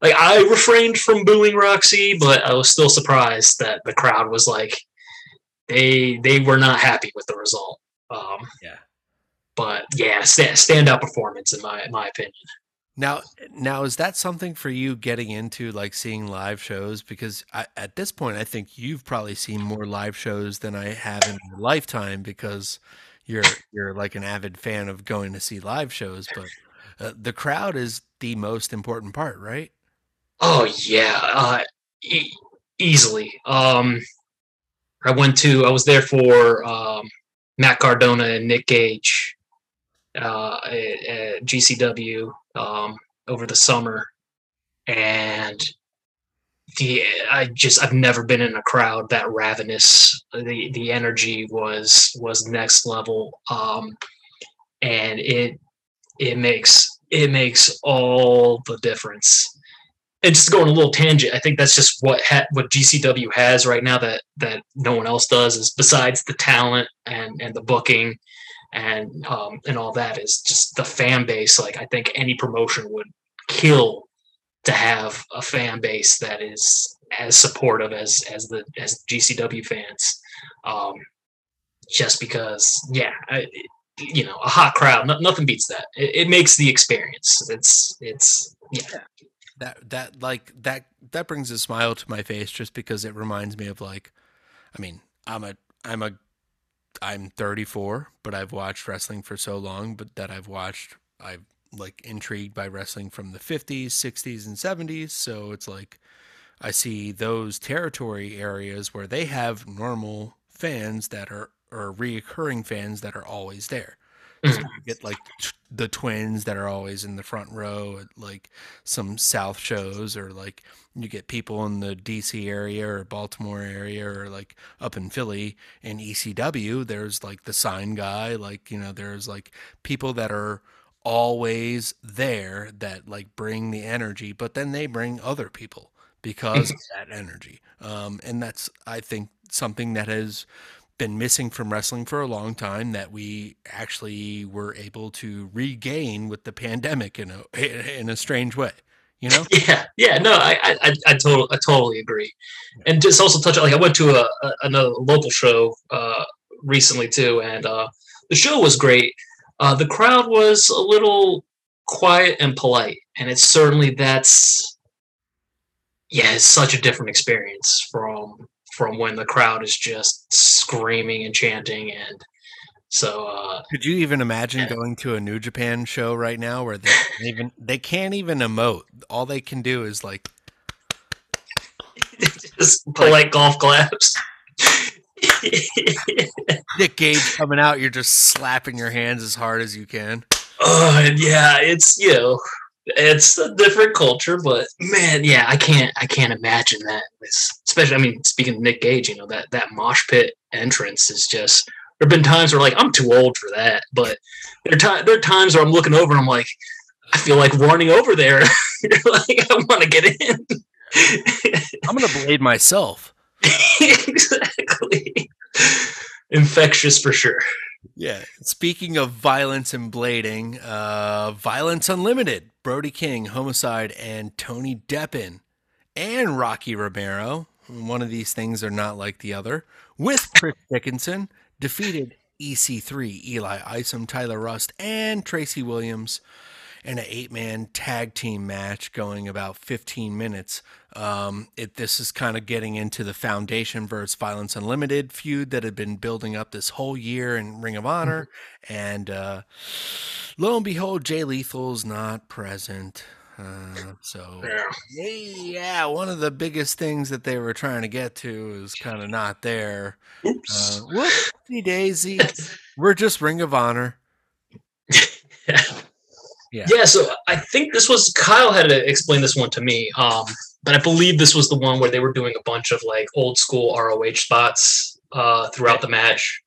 like I refrained from booing Roxy, but I was still surprised that the crowd was like they they were not happy with the result. Um Yeah. But yeah, sta- standout performance in my in my opinion. Now, now is that something for you getting into like seeing live shows? Because I, at this point, I think you've probably seen more live shows than I have in my lifetime because you're you're like an avid fan of going to see live shows. But uh, the crowd is the most important part, right? Oh yeah, uh, e- easily. Um, I went to. I was there for um, Matt Cardona and Nick Gage uh, at, at GCW um, over the summer, and the I just I've never been in a crowd that ravenous. The the energy was was next level, um, and it it makes it makes all the difference. And just going a little tangent, I think that's just what ha- what GCW has right now that that no one else does is besides the talent and and the booking and um, and all that is just the fan base. Like I think any promotion would kill to have a fan base that is as supportive as as the as GCW fans. Um, just because, yeah, I, you know, a hot crowd, no, nothing beats that. It, it, makes the experience. It's it's yeah. That that like that that brings a smile to my face just because it reminds me of like, I mean, I'm a I'm a I'm 34, but I've watched wrestling for so long, but that I've watched I've like intrigued by wrestling from the 50s, 60s, and 70s. So it's like I see those territory areas where they have normal fans that are or reoccurring fans that are always there. So you get like t- the twins that are always in the front row at like some South shows, or like you get people in the DC area or Baltimore area, or like up in Philly in ECW. There's like the sign guy, like you know, there's like people that are always there that like bring the energy, but then they bring other people because of that energy. Um, and that's, I think, something that has been missing from wrestling for a long time that we actually were able to regain with the pandemic in a in a strange way. You know? Yeah, yeah. No, I I I, totally I totally agree. And just also touch on like I went to a, a another local show uh, recently too, and uh, the show was great. Uh, the crowd was a little quiet and polite, and it's certainly that's yeah, it's such a different experience from from when the crowd is just screaming and chanting and so uh could you even imagine yeah. going to a new japan show right now where they even they can't even emote all they can do is like just polite like, golf claps Nick Gage coming out, you're just slapping your hands as hard as you can. Oh, and yeah, it's you know, it's a different culture, but man, yeah, I can't, I can't imagine that. especially, I mean, speaking of Nick Gage, you know that that mosh pit entrance is just. There've been times where like I'm too old for that, but there are, there are times where I'm looking over and I'm like, I feel like running over there. like I want to get in. I'm gonna blade myself. exactly. Infectious for sure. Yeah. Speaking of violence and blading, uh, Violence Unlimited, Brody King, Homicide, and Tony Deppen, and Rocky Romero. One of these things are not like the other. With Chris Dickinson, defeated EC3, Eli Isom, Tyler Rust, and Tracy Williams in an eight man tag team match going about 15 minutes. Um, it, this is kind of getting into the Foundation versus Violence Unlimited feud that had been building up this whole year in Ring of Honor. Mm-hmm. And uh, lo and behold, Jay Lethal's not present. Uh, so yeah. yeah, one of the biggest things that they were trying to get to is kind of not there. Oops. Uh, whoopsie daisy. We're just Ring of Honor. yeah. Yeah. Yeah. So I think this was Kyle had to explain this one to me. Um, but I believe this was the one where they were doing a bunch of like old school ROH spots uh, throughout the match.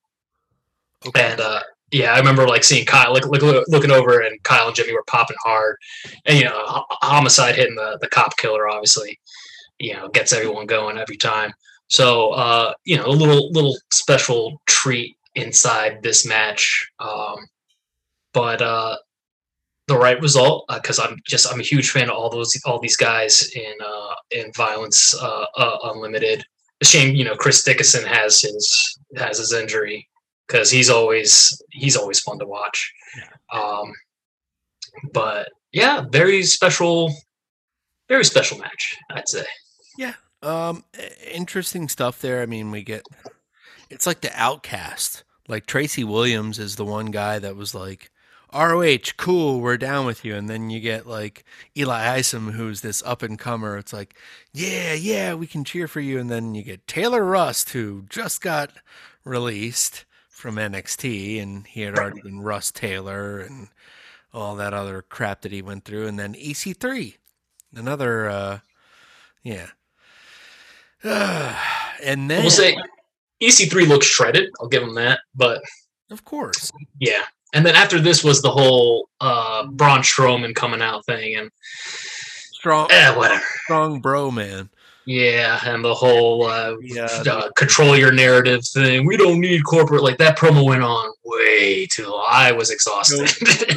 Okay. And uh, yeah, I remember like seeing Kyle like, looking over and Kyle and Jimmy were popping hard, and you know, homicide hitting the the cop killer obviously, you know, gets everyone going every time. So uh, you know, a little little special treat inside this match. Um, but uh, the right result because uh, I'm just I'm a huge fan of all those all these guys in uh, in Violence uh, uh Unlimited. A shame, you know, Chris Dickinson has his has his injury because he's always he's always fun to watch. Um, but yeah, very special, very special match, I'd say. Yeah, um, interesting stuff there. I mean, we get it's like the outcast. Like Tracy Williams is the one guy that was like ROH, cool, we're down with you. And then you get like Eli Isom, who's this up and comer. It's like, yeah, yeah, we can cheer for you. And then you get Taylor Rust, who just got released from NXT, and he had already been Russ Taylor and all that other crap that he went through. And then EC3, another, uh, yeah. and then We'll say EC3 looks shredded. I'll give him that. But of course, yeah. And then after this was the whole uh, Braun Strowman coming out thing, and strong, eh, whatever. strong bro, man. Yeah, and the whole uh, Yeah, uh, control your narrative thing. We don't need corporate. Like that promo went on way too long. I was exhausted.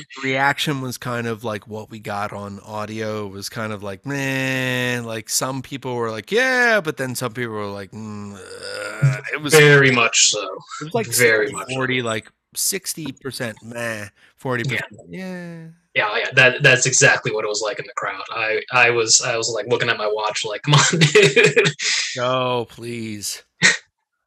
reaction was kind of like what we got on audio was kind of like man like some people were like yeah but then some people were like mm, uh, it was Very much so. it was like very 60, much. 40 like 60% meh 40% yeah, Yeah, yeah, that that's exactly what it was like in the crowd. I I was I was like looking at my watch, like, come on, dude. oh please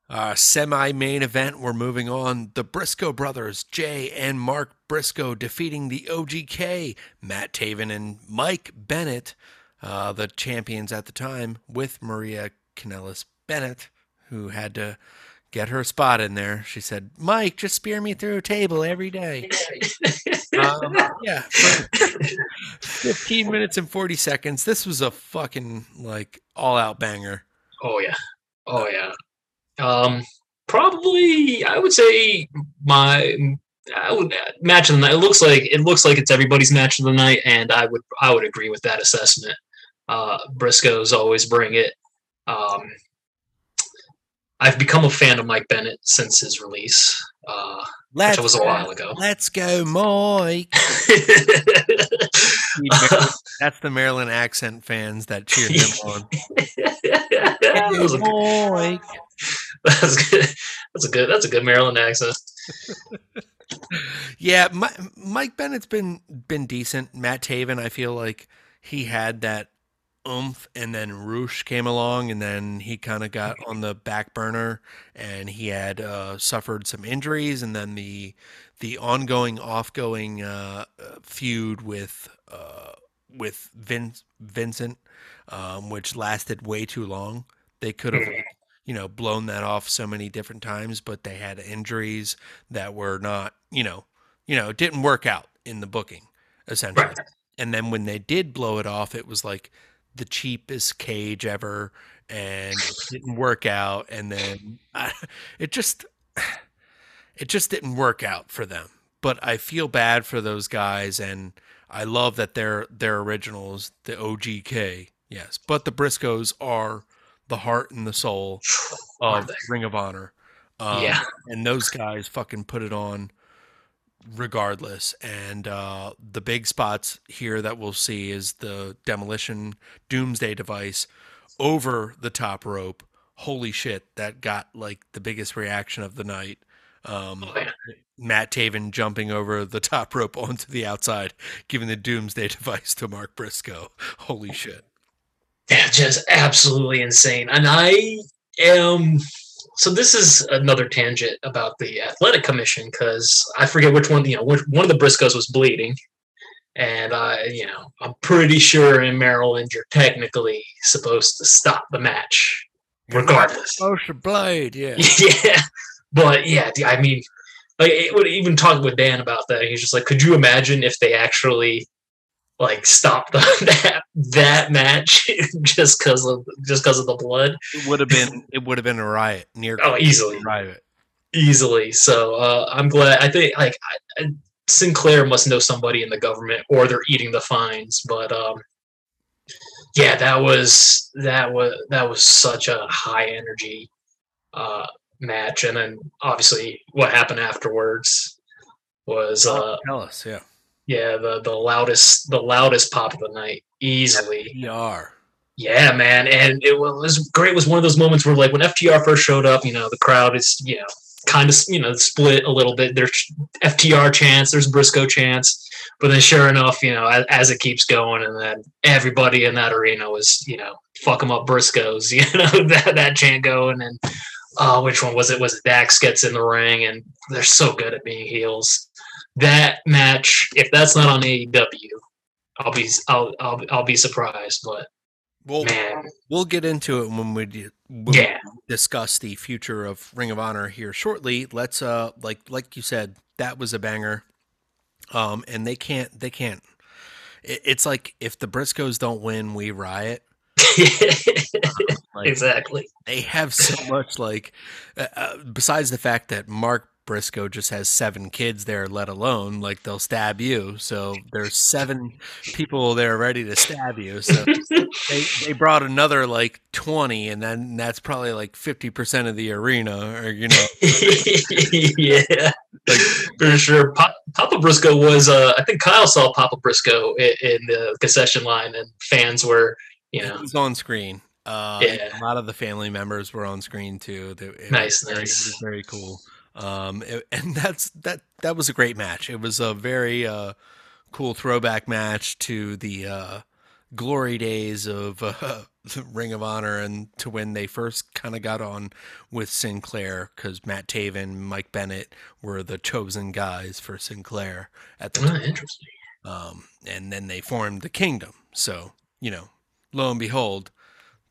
uh semi main event we're moving on the briscoe brothers jay and mark briscoe defeating the ogk matt taven and mike bennett uh the champions at the time with maria Kanellis bennett who had to get her spot in there she said mike just spear me through a table every day um, yeah 15 minutes and 40 seconds this was a fucking like all out banger Oh yeah, oh yeah. Um, probably I would say my I would match of the night. It looks like it looks like it's everybody's match of the night, and I would I would agree with that assessment. Uh, Briscoes always bring it. Um, I've become a fan of Mike Bennett since his release, uh, which was a while ago. let's go mike That's the Maryland accent fans that cheer him on. that was a good- Mike. that's good. That's a good. That's a good Maryland accent. Yeah, Mi- Mike Bennett's been been decent. Matt Taven, I feel like he had that oomph, and then Rush came along, and then he kind of got on the back burner, and he had uh, suffered some injuries, and then the the ongoing, offgoing uh, uh, feud with uh, with Vin- Vincent, um, which lasted way too long. They could have, you know, blown that off so many different times, but they had injuries that were not, you know, you know, it didn't work out in the booking essentially. Right. And then when they did blow it off, it was like the cheapest cage ever, and it didn't work out. And then I, it just, it just didn't work out for them. But I feel bad for those guys, and I love that they're they're originals, the OGK, yes. But the Briscoes are the heart and the soul of? Ring of Honor. Um, Yeah. and those guys fucking put it on regardless. And uh, the big spots here that we'll see is the demolition doomsday device over the top rope. Holy shit, that got like the biggest reaction of the night. Um, Oh. Matt Taven jumping over the top rope onto the outside, giving the doomsday device to Mark Briscoe. Holy shit. Yeah, just absolutely insane. And I am. So this is another tangent about the athletic commission because I forget which one. You know, which, one of the Briscoes was bleeding, and I, you know, I'm pretty sure in Maryland you're technically supposed to stop the match, regardless. To blade, yeah. yeah, but yeah, I mean, like it would even talk with Dan about that. He's just like, could you imagine if they actually like stopped the, that that match just because of just because of the blood? It would have been it would have been a riot near Oh, easily. riot. Easily. So uh, I'm glad. I think like I, I- Sinclair must know somebody in the government, or they're eating the fines. But um, yeah, that was that was that was such a high energy uh, match, and then obviously what happened afterwards was uh, Tell us, yeah. Yeah the the loudest the loudest pop of the night easily. FTR. Yeah, man, and it was great. It was one of those moments where, like, when FTR first showed up, you know, the crowd is, you know, kind of, you know, split a little bit. There's FTR chance, there's Briscoe chance, but then, sure enough, you know, as, as it keeps going, and then everybody in that arena was, you know, fuck them up Briscoes, you know, that that chant going, and uh, which one was it? Was it Dax gets in the ring and they're so good at being heels. That match, if that's not on AEW, I'll be I'll I'll, I'll be surprised. But Well, man, we'll get into it when we, d- when yeah, we discuss the future of Ring of Honor here shortly. Let's uh like like you said, that was a banger. Um and they can't they can't it, it's like if the Briscoes don't win, we riot. Like exactly. they have so much like uh, uh, besides the fact that Mark Briscoe just has seven kids there, let alone like they'll stab you. So there's seven people there ready to stab you. So they, they brought another like 20 and then that's probably like 50% of the arena or you know yeah, like for sure. Pa- Papa Briscoe was. Uh, I think Kyle saw Papa Briscoe in, in the concession line, and fans were, you he know, was on screen uh Yeah. a lot of the family members were on screen too it was Nice, very, it nice. was very cool um and that's that that was a great match it was a very uh cool throwback match to the uh glory days of uh, Ring of Honor and to when they first kind of got on with Sinclair because Matt Taven, Mike Bennett were the chosen guys for Sinclair at the oh, time. interesting. Um, and then they formed the Kingdom. So you know, lo and behold,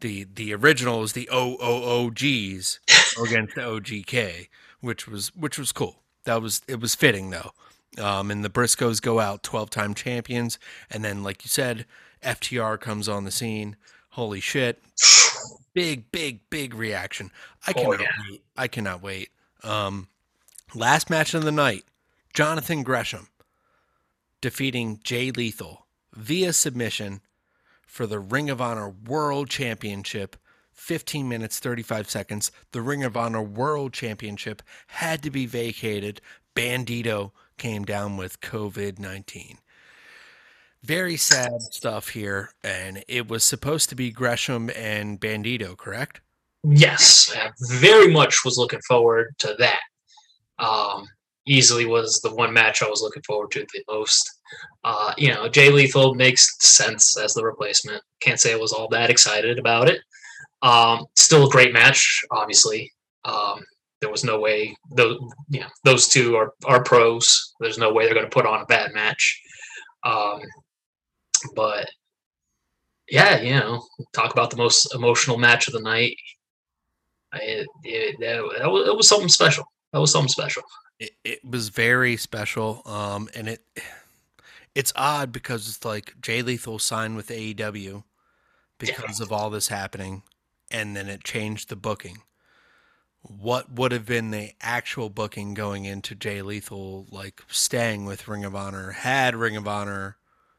the the original is the OOOGs against the OGK, which was which was cool. That was it was fitting though. Um, and the Briscoes go out 12 time champions, and then like you said, FTR comes on the scene. Holy shit! Big, big, big reaction. I Oh, cannot yeah. wait. I cannot wait. Um, last match of the night: Jonathan Gresham defeating Jay Lethal via submission for the Ring of Honor World Championship. 15 minutes 35 seconds. The Ring of Honor World Championship had to be vacated. Bandito came down with COVID 19. Very sad stuff here. And it was supposed to be Gresham and Bandito, correct? Yes, I very much was looking forward to that. Um, easily was the one match I was looking forward to the most. Uh, you know, Jay Lethal makes sense as the replacement. Can't say I was all that excited about it. Um, still a great match, obviously. Um, there was no way those you know those two are are pros. There's no way they're going to put on a bad match. Um, but yeah, you know, talk about the most emotional match of the night. It, it, that, that was, it was something special. That was something special. it, it was very special um and it it's odd because it's like jay lethal signed with aew because of all this happening and then it changed the booking. What would have been the actual booking going into jay lethal like staying with ring of honor had ring of honor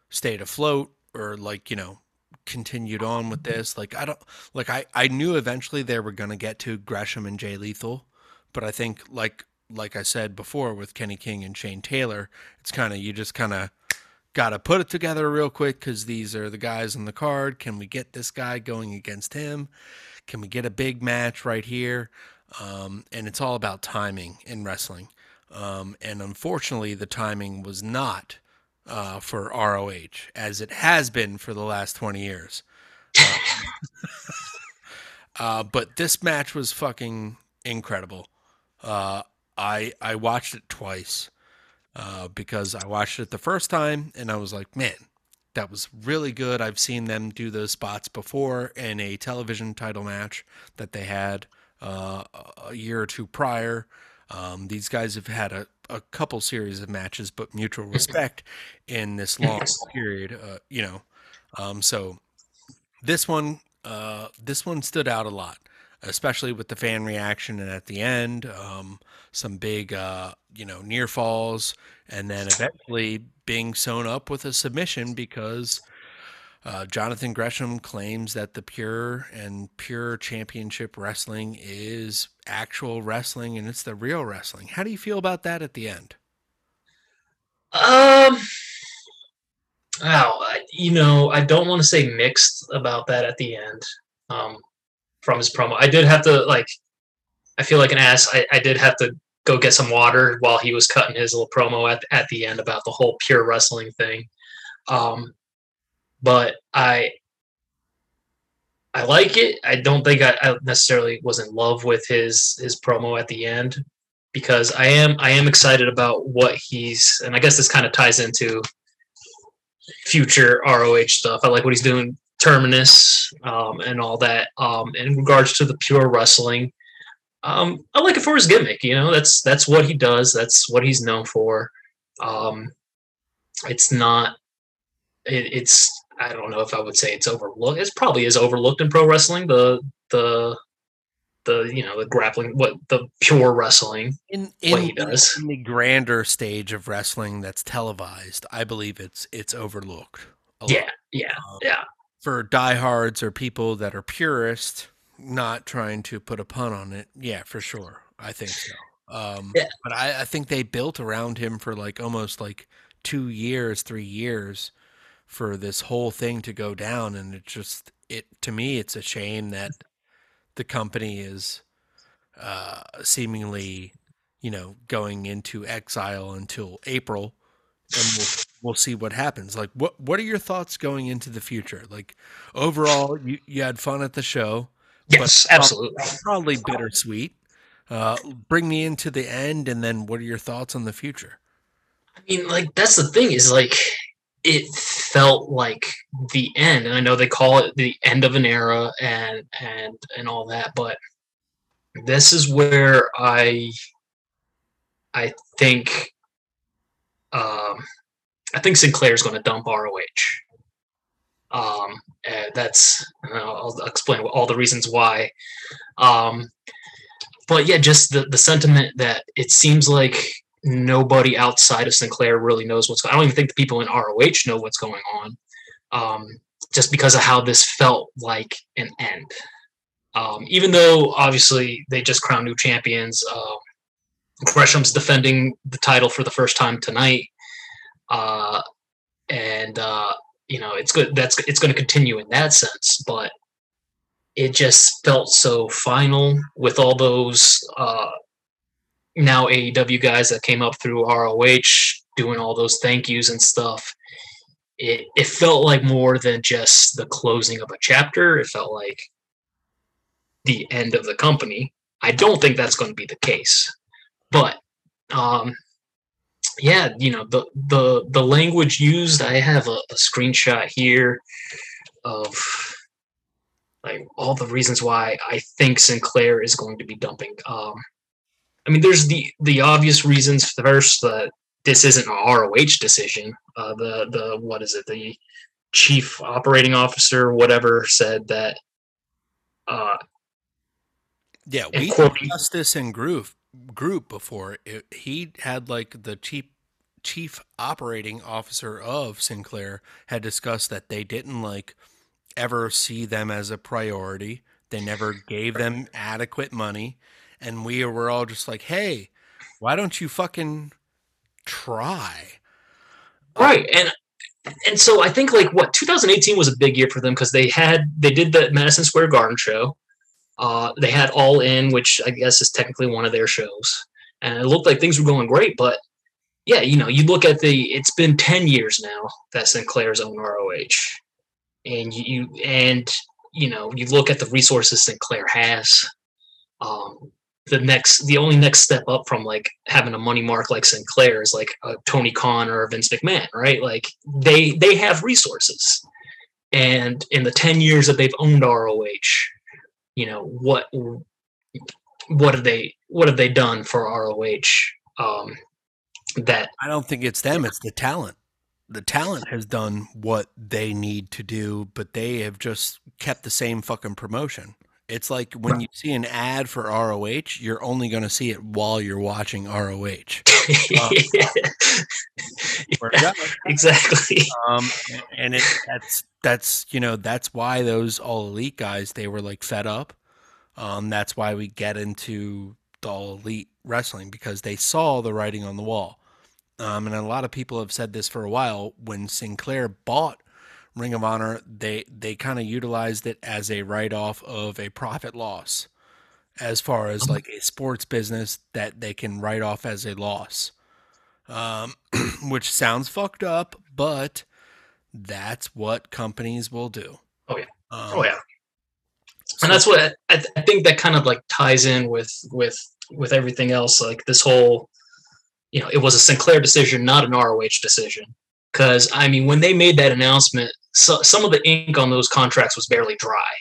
stayed afloat or like you know continued on with this? Like i don't like i i knew eventually they were going to get to gresham and jay lethal but i think like like I said before with Kenny King and Shane Taylor, it's kind of you just kind of got to put it together real quick because these are the guys on the card. Can we get this guy going against him? Can we get a big match right here? Um, and it's all about timing in wrestling. Um, and unfortunately, the timing was not uh, for ROH as it has been for the last 20 years. Um, uh, but this match was fucking incredible. Uh, I I watched it twice uh, because I watched it the first time and I was like, man, that was really good. I've seen them do those spots before in a television title match that they had uh, a year or two prior. Um, these guys have had a, a couple series of matches, but mutual respect in this long period. Uh, you know, um, so this one uh, this one stood out a lot especially with the fan reaction and at the end um, some big uh, you know near falls and then eventually being sewn up with a submission because uh, jonathan gresham claims that the pure and pure championship wrestling is actual wrestling and it's the real wrestling how do you feel about that at the end Um, wow, you know, I don't want to say mixed about that at the end. Um, from his promo, I did have to like, I feel like an ass. I, I did have to go get some water while he was cutting his little promo at at the end about the whole pure wrestling thing. Um, but I, I like it. I don't think I, I necessarily was in love with his his promo at the end because I am I am excited about what he's and I guess this kind of ties into future ROH stuff. I like what he's doing terminus um, and all that. Um, in regards to the pure wrestling, um, I like it for his gimmick. You know, that's that's what he does. That's what he's known for. Um, it's not. It, it's I don't know if I would say it's overlooked. It probably is overlooked in pro wrestling. The the the you know the grappling what the pure wrestling in in, what he does. in the grander stage of wrestling that's televised i believe it's it's overlooked yeah yeah um, yeah for diehards or people that are purist not trying to put a pun on it yeah for sure i think so um yeah. but I, I think they built around him for like almost like two years three years for this whole thing to go down and it just it to me it's a shame that the company is uh, seemingly, you know, going into exile until April, and we'll we'll see what happens. Like, what what are your thoughts going into the future? Like, overall, you you had fun at the show. Yes, absolutely. Probably, probably bittersweet. Uh, bring me into the end, and then what are your thoughts on the future? I mean, like that's the thing is like it felt like the end and i know they call it the end of an era and and and all that but this is where i i think um i think sinclair's going to dump roh um that's i'll explain all the reasons why um but yeah just the the sentiment that it seems like nobody outside of Sinclair really knows what's going. I don't even think the people in ROH know what's going on, um, just because of how this felt like an end. Um, even though obviously they just crowned new champions, uh, Gresham's defending the title for the first time tonight, uh, and uh, you know it's good. That's it's going to continue in that sense, but it just felt so final with all those uh, now AEW guys that came up through ROH doing all those thank yous and stuff. It it felt like more than just the closing of a chapter. It felt like the end of the company. I don't think that's going to be the case, but um, yeah, you know the the the language used. I have a, a screenshot here of like all the reasons why I think Sinclair is going to be dumping. Um, I mean, there's the the obvious reasons. First, that this isn't an ROH decision. Uh, the the what is it? The chief operating officer, whatever, said that. Uh, yeah, we discussed this in group group before. It, he had like the chief chief operating officer of Sinclair had discussed that they didn't like ever see them as a priority. They never gave them adequate money and we were all just like, "Hey, why don't you fucking try?" Right, and and so I think like what 2018 was a big year for them because they had they did the Madison Square Garden show. Uh, they had All In, which I guess is technically one of their shows, and it looked like things were going great. But yeah, you know, you look at the it's been 10 years now that Sinclair's own ROH, and you and you know you look at the resources Sinclair has. Um, the next the only next step up from like having a money mark like Sinclair is like a Tony Khan or Vince McMahon, right? Like they they have resources. And in the 10 years that they've owned ROH, you know, what what have they what have they done for ROH um that I don't think it's them, it's the talent. The talent has done what they need to do, but they have just kept the same fucking promotion. It's like when you see an ad for ROH, you're only going to see it while you're watching ROH. Um, yeah, exactly. Um, and it, that's that's you know that's why those all elite guys they were like fed up. Um, that's why we get into the all elite wrestling because they saw the writing on the wall. Um, and a lot of people have said this for a while. When Sinclair bought Ring of Honor, they they kind of utilized it as a write off of a profit loss, as far as like a sports business that they can write off as a loss, um, which sounds fucked up, but that's what companies will do. Oh yeah. Um, oh yeah. and that's what I, I think that kind of like ties in with with with everything else like this whole you know it was a sinclair decision not an roh decision because i mean when they made that announcement so, some of the ink on those contracts was barely dry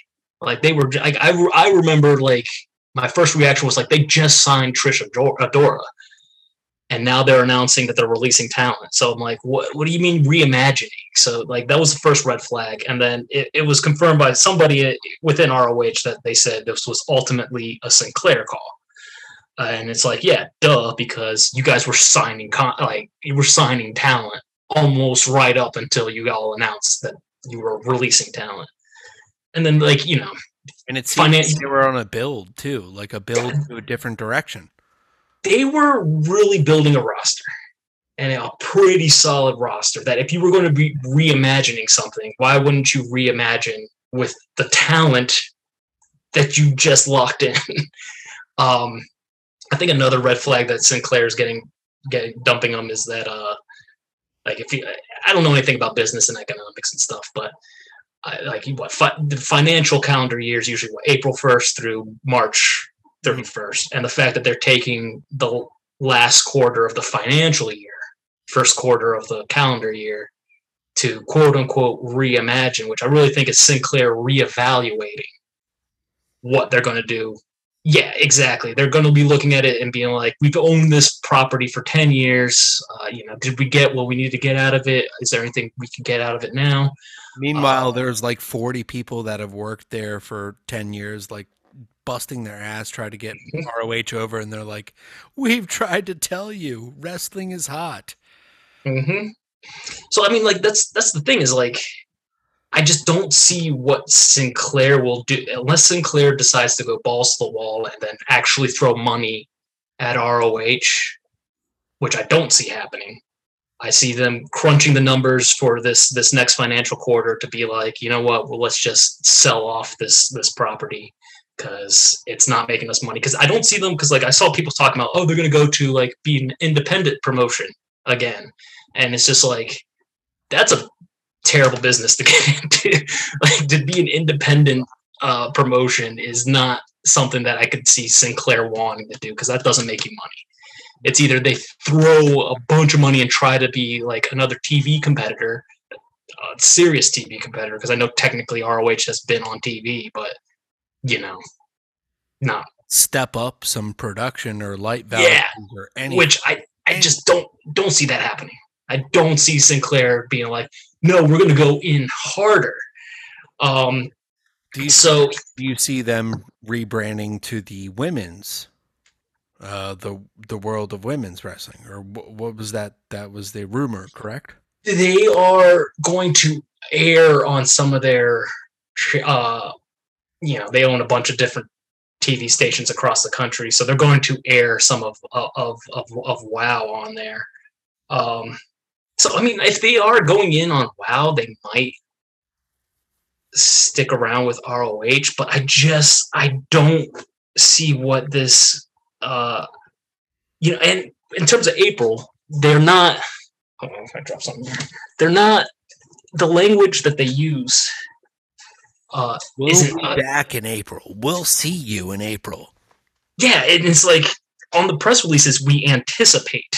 like they were like i, I remember like my first reaction was like they just signed trish adora and now they're announcing that they're releasing talent. So I'm like, what what do you mean reimagining? So like that was the first red flag. And then it, it was confirmed by somebody within ROH that they said this was ultimately a Sinclair call. Uh, and it's like, yeah, duh, because you guys were signing con- like you were signing talent almost right up until you all announced that you were releasing talent. And then like, you know, and it's finan- they were on a build too, like a build to a different direction they were really building a roster and a pretty solid roster that if you were going to be reimagining something, why wouldn't you reimagine with the talent that you just locked in? um, I think another red flag that Sinclair is getting getting dumping them is that uh like if you I don't know anything about business and economics and stuff, but I, like what fi- the financial calendar year is usually what April first through March 31st and the fact that they're taking the last quarter of the financial year first quarter of the calendar year to quote unquote reimagine which i really think is sinclair reevaluating what they're going to do. Yeah exactly. They're going to be looking at it and being like we've owned this property for 10 years. Uh, you know did we get what we need to get out of it? Is there anything we can get out of it now? Meanwhile uh, there's like 40 people that have worked there for 10 years like busting their ass try to get ROH over, and they're like, "We've tried to tell you, wrestling is hot." Mm-hmm. So I mean, like that's that's the thing is like, I just don't see what Sinclair will do unless Sinclair decides to go balls to the wall and then actually throw money at ROH, which I don't see happening. I see them crunching the numbers for this this next financial quarter to be like, you know what? Well, let's just sell off this this property because it's not making us money. Because I don't see them because like I saw people talking about, oh, they're gonna go to like be an independent promotion again, and it's just like that's a terrible business to get into. like to be an independent uh, promotion is not something that I could see Sinclair wanting to do because that doesn't make you money. It's either they throw a bunch of money and try to be like another TV competitor, serious TV competitor, because I know technically ROH has been on TV, but you know, not step up some production or light value yeah, or anything. Which I, I just don't don't see that happening. I don't see Sinclair being like, no, we're gonna go in harder. Um do you so do you see them rebranding to the women's uh the the world of women's wrestling or what, what was that that was the rumor correct they are going to air on some of their uh you know they own a bunch of different TV stations across the country, so they're going to air some of of of, of WoW on there. Um, so I mean, if they are going in on WoW, they might stick around with ROH, but I just I don't see what this uh you know, and in terms of April, they're not hold on I drop something there. They're not the language that they use uh, we'll be uh, back in April. We'll see you in April. Yeah, and it's like on the press releases we anticipate,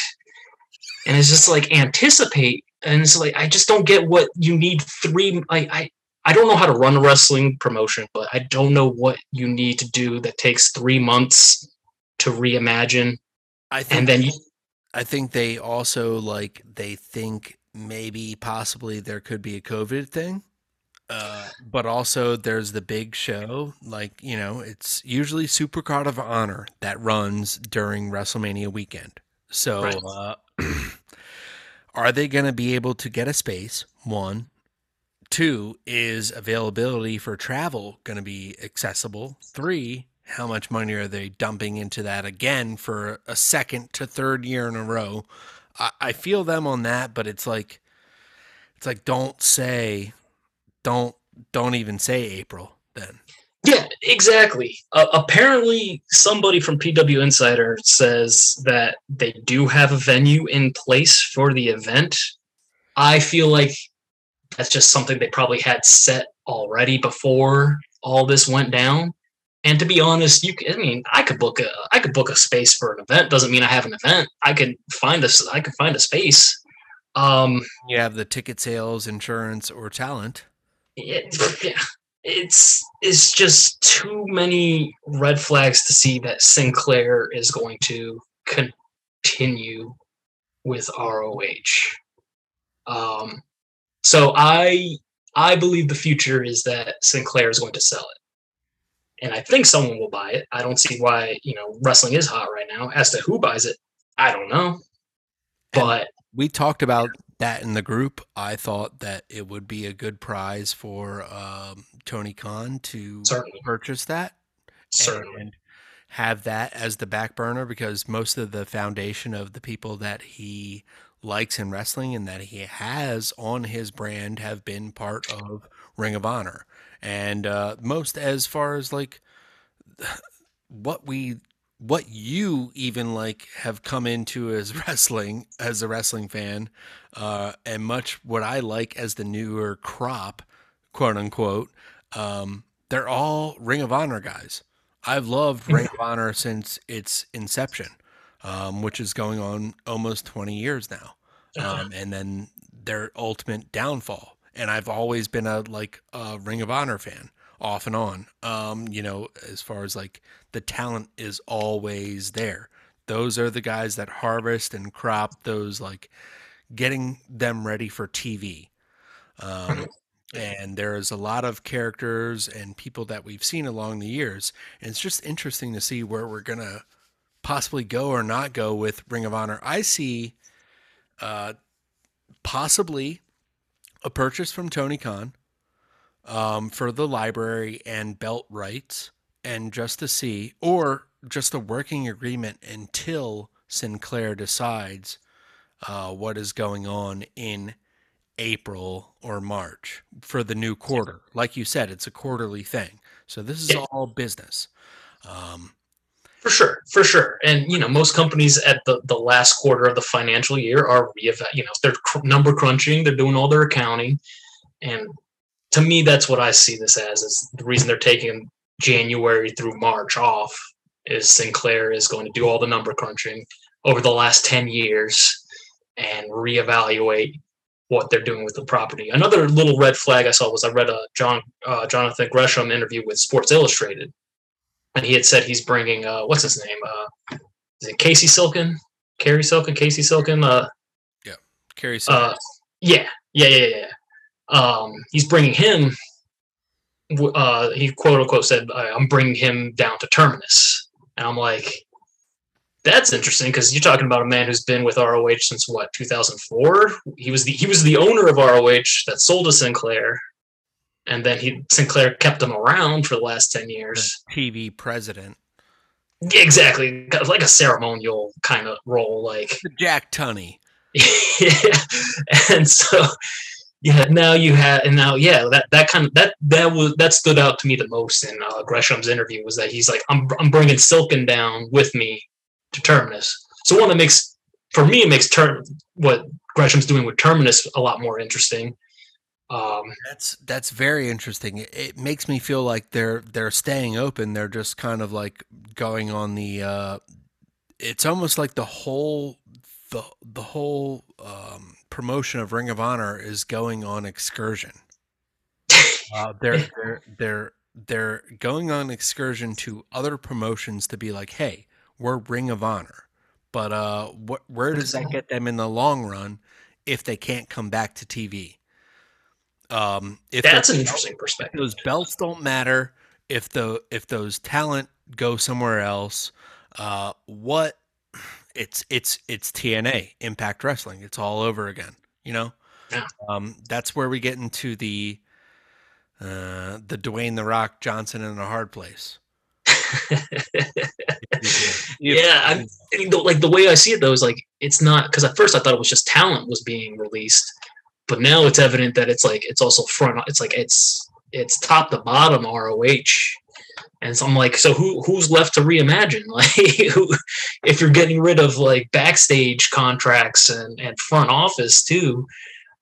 and it's just like anticipate, and it's like I just don't get what you need three. I I I don't know how to run a wrestling promotion, but I don't know what you need to do that takes three months to reimagine. I think, and then you, I think they also like they think maybe possibly there could be a COVID thing uh, but also there's the big show, like you know, it's usually Supercard of Honor that runs during WrestleMania weekend. So, right. uh, are they going to be able to get a space? One, two is availability for travel going to be accessible. Three, how much money are they dumping into that again for a second to third year in a row? I, I feel them on that, but it's like, it's like don't say don't don't even say April then. Yeah, exactly. Uh, apparently, somebody from PW Insider says that they do have a venue in place for the event. I feel like that's just something they probably had set already before all this went down. And to be honest, you I mean, I could book a I could book a space for an event. Doesn't mean I have an event. I could find a I could find a space. Um, you have the ticket sales, insurance, or talent. It, yeah, it's it's just too many red flags to see that Sinclair is going to continue with ROH. Um, so I I believe the future is that Sinclair is going to sell it, and I think someone will buy it. I don't see why you know wrestling is hot right now. As to who buys it, I don't know. But we talked about that in the group. I thought that it would be a good prize for um, Tony Khan to Certainly. purchase that Certainly. and have that as the back burner because most of the foundation of the people that he likes in wrestling and that he has on his brand have been part of Ring of Honor. And uh, most as far as like what we what you even like have come into as wrestling as a wrestling fan uh, and much what i like as the newer crop quote unquote um, they're all ring of honor guys. I've loved ring of honor since its inception um, which is going on almost 20 years now um, and then their ultimate downfall. And i've always been a like a ring of honor fan off and on. Um, you know, as far as like the talent is always there. Those are the guys that harvest and crop those, like getting them ready for TV. Um, and there's a lot of characters and people that we've seen along the years. And it's just interesting to see where we're going to possibly go or not go with Ring of Honor. I see uh, possibly a purchase from Tony Khan um, for the library and belt rights, and just to see, or just a working agreement until Sinclair decides uh, what is going on in April or March for the new quarter. Like you said, it's a quarterly thing. So this is yeah. all business. Um, for sure, for sure. And you know, most companies at the, the last quarter of the financial year are re you know, they're cr- number crunching, they're doing all their accounting, and to me, that's what I see this as. Is the reason they're taking January through March off is Sinclair is going to do all the number crunching over the last 10 years and reevaluate what they're doing with the property. Another little red flag I saw was I read a John uh, Jonathan Gresham interview with Sports Illustrated, and he had said he's bringing uh, what's his name? Uh, is it Casey Silkin? Cary Silkin? Casey Silkin? Uh, yeah, Silkin. Uh, yeah, yeah, yeah, yeah um, he's bringing him. Uh, he quote unquote said, "I'm bringing him down to terminus," and I'm like, "That's interesting because you're talking about a man who's been with ROH since what 2004. He was the he was the owner of ROH that sold to Sinclair, and then he Sinclair kept him around for the last ten years. The TV president. Yeah, exactly, like a ceremonial kind of role, like Jack Tunney. yeah, and so yeah, now you have, and now yeah, that that kind of that that was that stood out to me the most in uh, Gresham's interview was that he's like, I'm I'm bringing Silkin down with me to Terminus. So one that makes for me it makes what Gresham's doing with Terminus a lot more interesting. Um, that's that's very interesting. It, it, makes me feel like they're they're staying open. They're just kind of like going on the. Uh, it's almost like the whole the the whole um, promotion of Ring of Honor is going on excursion. Uh, they're they're they're they're going on excursion to other promotions to be like, hey, we're Ring of Honor, but uh, what where does that get them in the long run if they can't come back to TV? Um, if that's an interesting perspective. Those belts don't matter if the if those talent go somewhere else. Uh, what it's it's it's TNA Impact Wrestling. It's all over again. You know, yeah. um, that's where we get into the uh, the Dwayne the Rock Johnson in a hard place. yeah, I, I mean, the, like the way I see it though is like it's not because at first I thought it was just talent was being released, but now it's evident that it's like it's also front. It's like it's it's top to bottom ROH and so I'm like, so who who's left to reimagine? Like, who, if you're getting rid of like backstage contracts and, and front office too,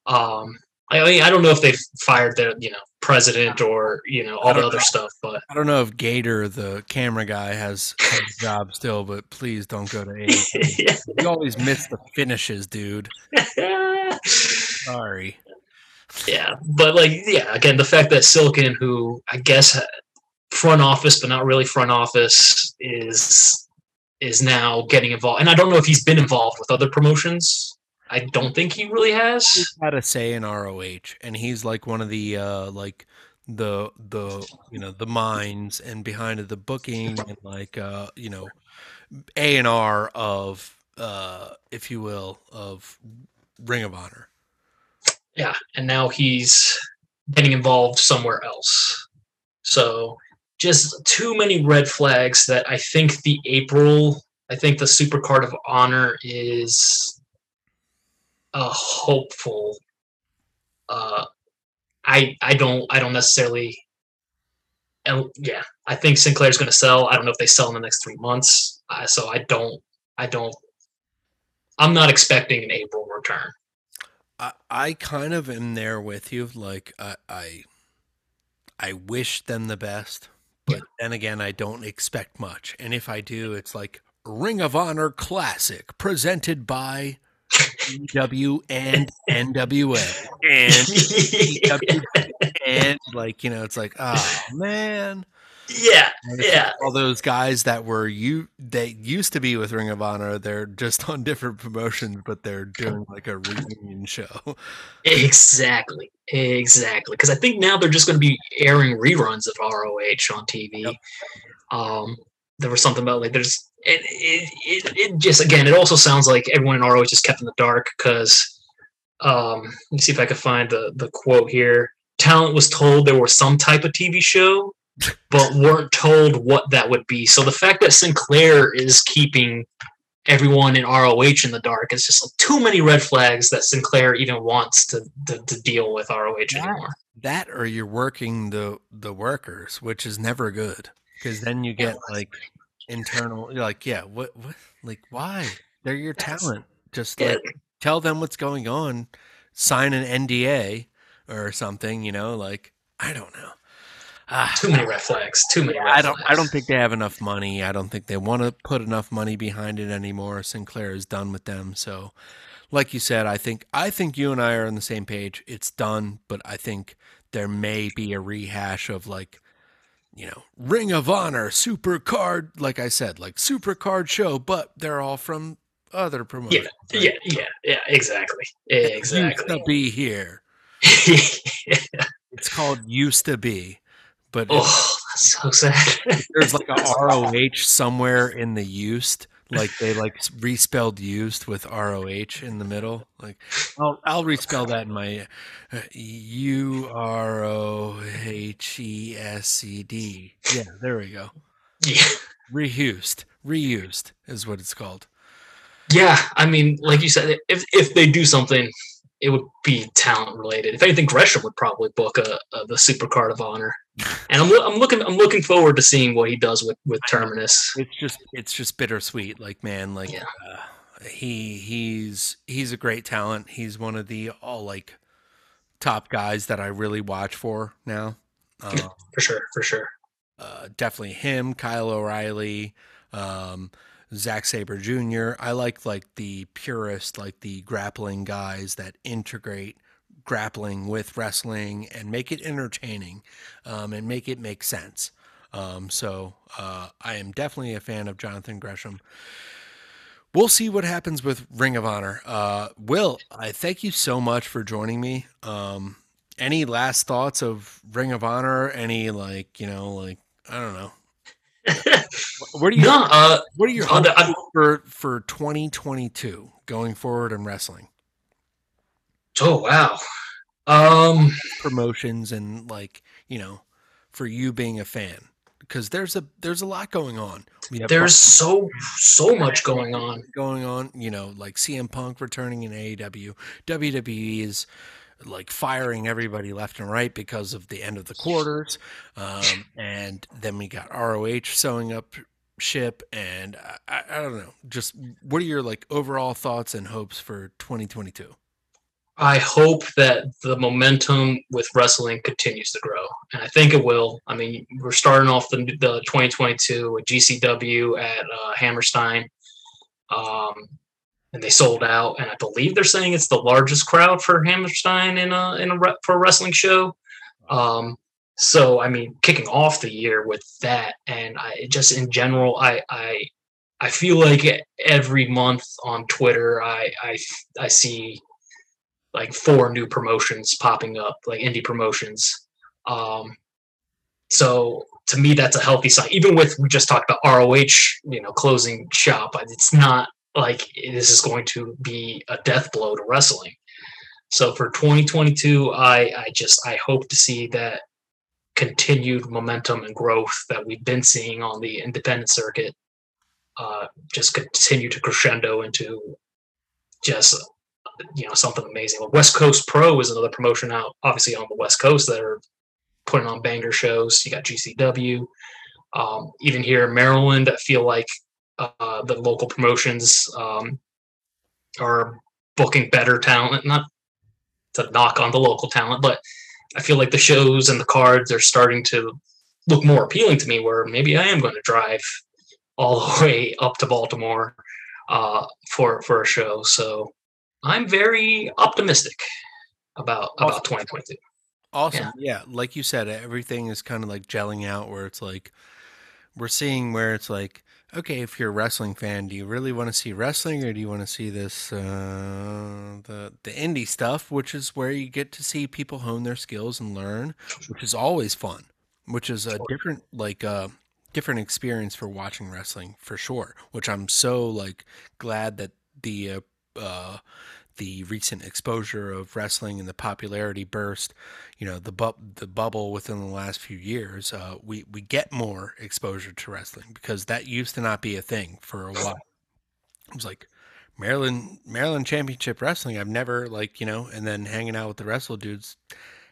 um, I mean, I don't know if they fired the you know president or you know all the other know. stuff, but I don't know if Gator, the camera guy, has, a job still, but please don't go to AEW. You always miss the finishes, dude. Sorry. yeah, but like yeah, again, the fact that Silkin, who I guess front office but not really front office, is is now getting involved, and I don't know if he's been involved with other promotions. I don't think he really has. He's had a say in ROH, and he's like one of the uh like the the you know the minds and behind the booking and like uh you know A and R of uh if you will of Ring of Honor. Yeah, and now he's getting involved somewhere else. So just too many red flags that I think the April, I think the Super Card of Honor is a hopeful. Uh, I I don't I don't necessarily. And yeah, I think Sinclair's going to sell. I don't know if they sell in the next three months. Uh, so I don't I don't. I'm not expecting an April return. I, I kind of am there with you. Like I, I, I wish them the best, but then again, I don't expect much. And if I do, it's like Ring of Honor Classic presented by W and NWA and and like you know, it's like oh man. Yeah, yeah, all those guys that were you they used to be with Ring of Honor, they're just on different promotions, but they're doing like a reunion show. exactly, exactly. Because I think now they're just going to be airing reruns of ROH on TV. Yep. Um, there was something about like there's it, it, it, it just again it also sounds like everyone in ROH is kept in the dark because um, let me see if I can find the the quote here. Talent was told there was some type of TV show, but weren't told what that would be. So the fact that Sinclair is keeping everyone in ROH in the dark is just like too many red flags that Sinclair even wants to to, to deal with ROH Yeah. anymore. That or you're working the the workers, which is never good because then you get like internal you're like yeah what what like why they're your talent just Yeah, like tell them what's going on sign an NDA or something you know like I don't know ah, too many red flags. Too many. yeah, red I don't. Flags. I don't think they have enough money. I don't think they want to put enough money behind it anymore. Sinclair is done with them. So, like you said, I think I think you and I are on the same page. It's done, but I think there may be a rehash of like, you know, Ring of Honor, Super Card. Like I said, like Super Card show, but they're all from other promotions. right? Yeah, yeah, yeah. Exactly. It Used Exactly. to be here. It's called used to be, but oh, that's so sad. there's like a ROH somewhere in the used, like they like respelled used with ROH in the middle. Like I'll I'll respell that in my uh, U R O H E S E D. Yeah, there we go. yeah. Reused, reused is what it's called. Yeah, I mean, like you said, if if they do something, it would be talent related. If anything, Gresham would probably book a, a the Super Card of Honor, and I'm I'm looking I'm looking forward to seeing what he does with with Terminus. It's just it's just bittersweet. Like man, like Yeah. uh, he he's he's a great talent. He's one of the all like top guys that I really watch for now. Um, For sure, for sure. uh, definitely him, Kyle O'Reilly, um, Zack Sabre Jr. I like like the purist, like the grappling guys that integrate grappling with wrestling and make it entertaining um, and make it make sense. Um, so uh, I am definitely a fan of Jonathan Gresham. We'll see what happens with Ring of Honor. Uh, Will, I thank you so much for joining me. Um, any last thoughts of Ring of Honor? Any like you know like I don't know. What do you no, uh, what are your uh, hopes for for 2022 going forward in wrestling oh wow. Um, promotions and like you know for you being a fan because there's a there's a lot going on. There's so so much going on. going on, you know, like CM Punk returning in AEW. WWE is like firing everybody left and right because of the end of the quarters. Um, and then we got ROH sewing up ship. And I, I, don't know, just what are your like overall thoughts and hopes for 2022? I hope that the momentum with wrestling continues to grow, and I think it will. I mean, we're starting off the, the 2022 with GCW at uh, Hammerstein, um, and they sold out. And I believe they're saying it's the largest crowd for Hammerstein in a in a for a wrestling show. Um, so I mean, kicking off the year with that, and I just in general, I I I feel like every month on Twitter, I I I see like four new promotions popping up, like indie promotions. Um, so to me, that's a healthy sign. Even with we just talked about ROH, you know, closing shop, it's not like this is going to be a death blow to wrestling. So for 2022, I I just I hope to see that continued momentum and growth that we've been seeing on the independent circuit uh, just continue to crescendo into just you know something amazing. Like West Coast Pro is another promotion out, obviously on the West Coast that are putting on banger shows. You got GCW. Um, even here in Maryland, I feel like uh, the local promotions um, are booking better talent. Not to knock on the local talent, but I feel like the shows and the cards are starting to look more appealing to me. Where maybe I am going to drive all the way up to Baltimore uh, for for a show. So I'm very optimistic about awesome. about 2022. Awesome. Yeah. yeah, like you said, everything is kind of like gelling out where it's like we're seeing where it's like okay, if you're a wrestling fan, do you really want to see wrestling or do you want to see this uh, the the indie stuff, which is where you get to see people hone their skills and learn, which is always fun, which is a different like uh different experience for watching wrestling for sure, which I'm so like glad that the uh, uh the recent exposure of wrestling and the popularity burst, you know, the bu- the bubble within the last few years, uh, we we get more exposure to wrestling because that used to not be a thing for a while. It was like Maryland Maryland Championship Wrestling. I've never like you know, and then hanging out with the wrestle dudes,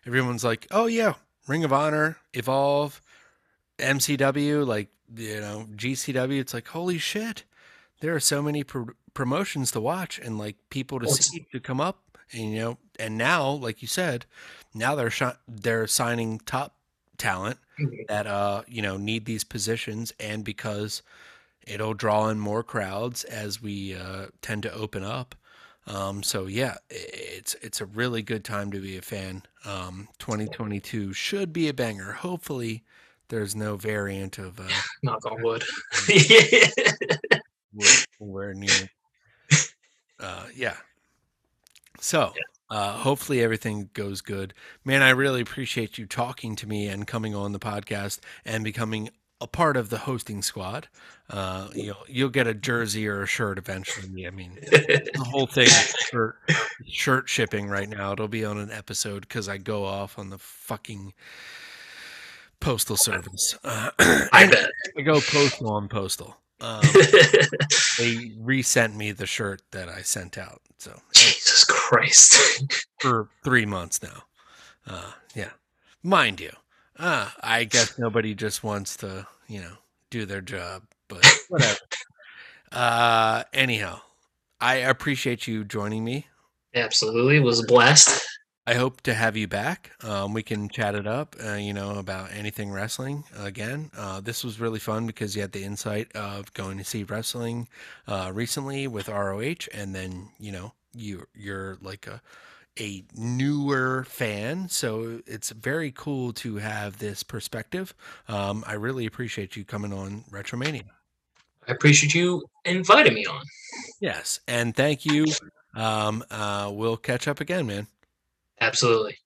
everyone's like, oh yeah, Ring of Honor, Evolve, MCW, like you know, GCW. It's like holy shit, there are so many pro- promotions to watch and like people to see to come up and you know and now like you said now they're sh- they're signing top talent mm-hmm. that uh you know need these positions and because it'll draw in more crowds as we uh tend to open up um so yeah it's it's a really good time to be a fan. Um 2022 should be a banger. Hopefully there's no variant of uh knock on wood. Where near uh, yeah. So, uh, hopefully everything goes good. Man, I really appreciate you talking to me and coming on the podcast and becoming a part of the hosting squad. Uh, you'll you'll get a jersey or a shirt eventually. I mean, the whole thing shirt shirt shipping right now. It'll be on an episode because I go off on the fucking postal service. Uh, I bet I go postal on postal. Um, they resent me the shirt that I sent out. So Jesus Christ, for three months now. Uh, yeah, mind you, uh, I guess nobody just wants to, you know, do their job, but whatever. uh, anyhow, I appreciate you joining me. Absolutely, it was a blast. I hope to have you back. Um, we can chat it up, uh, you know, about anything wrestling again. Uh, this was really fun because you had the insight of going to see wrestling uh, recently with ROH, and then you know you you're like a a newer fan, so it's very cool to have this perspective. Um, I really appreciate you coming on Retromania. I appreciate you inviting me on. Yes, and thank you. Um, uh, we'll catch up again, man. Absolutely.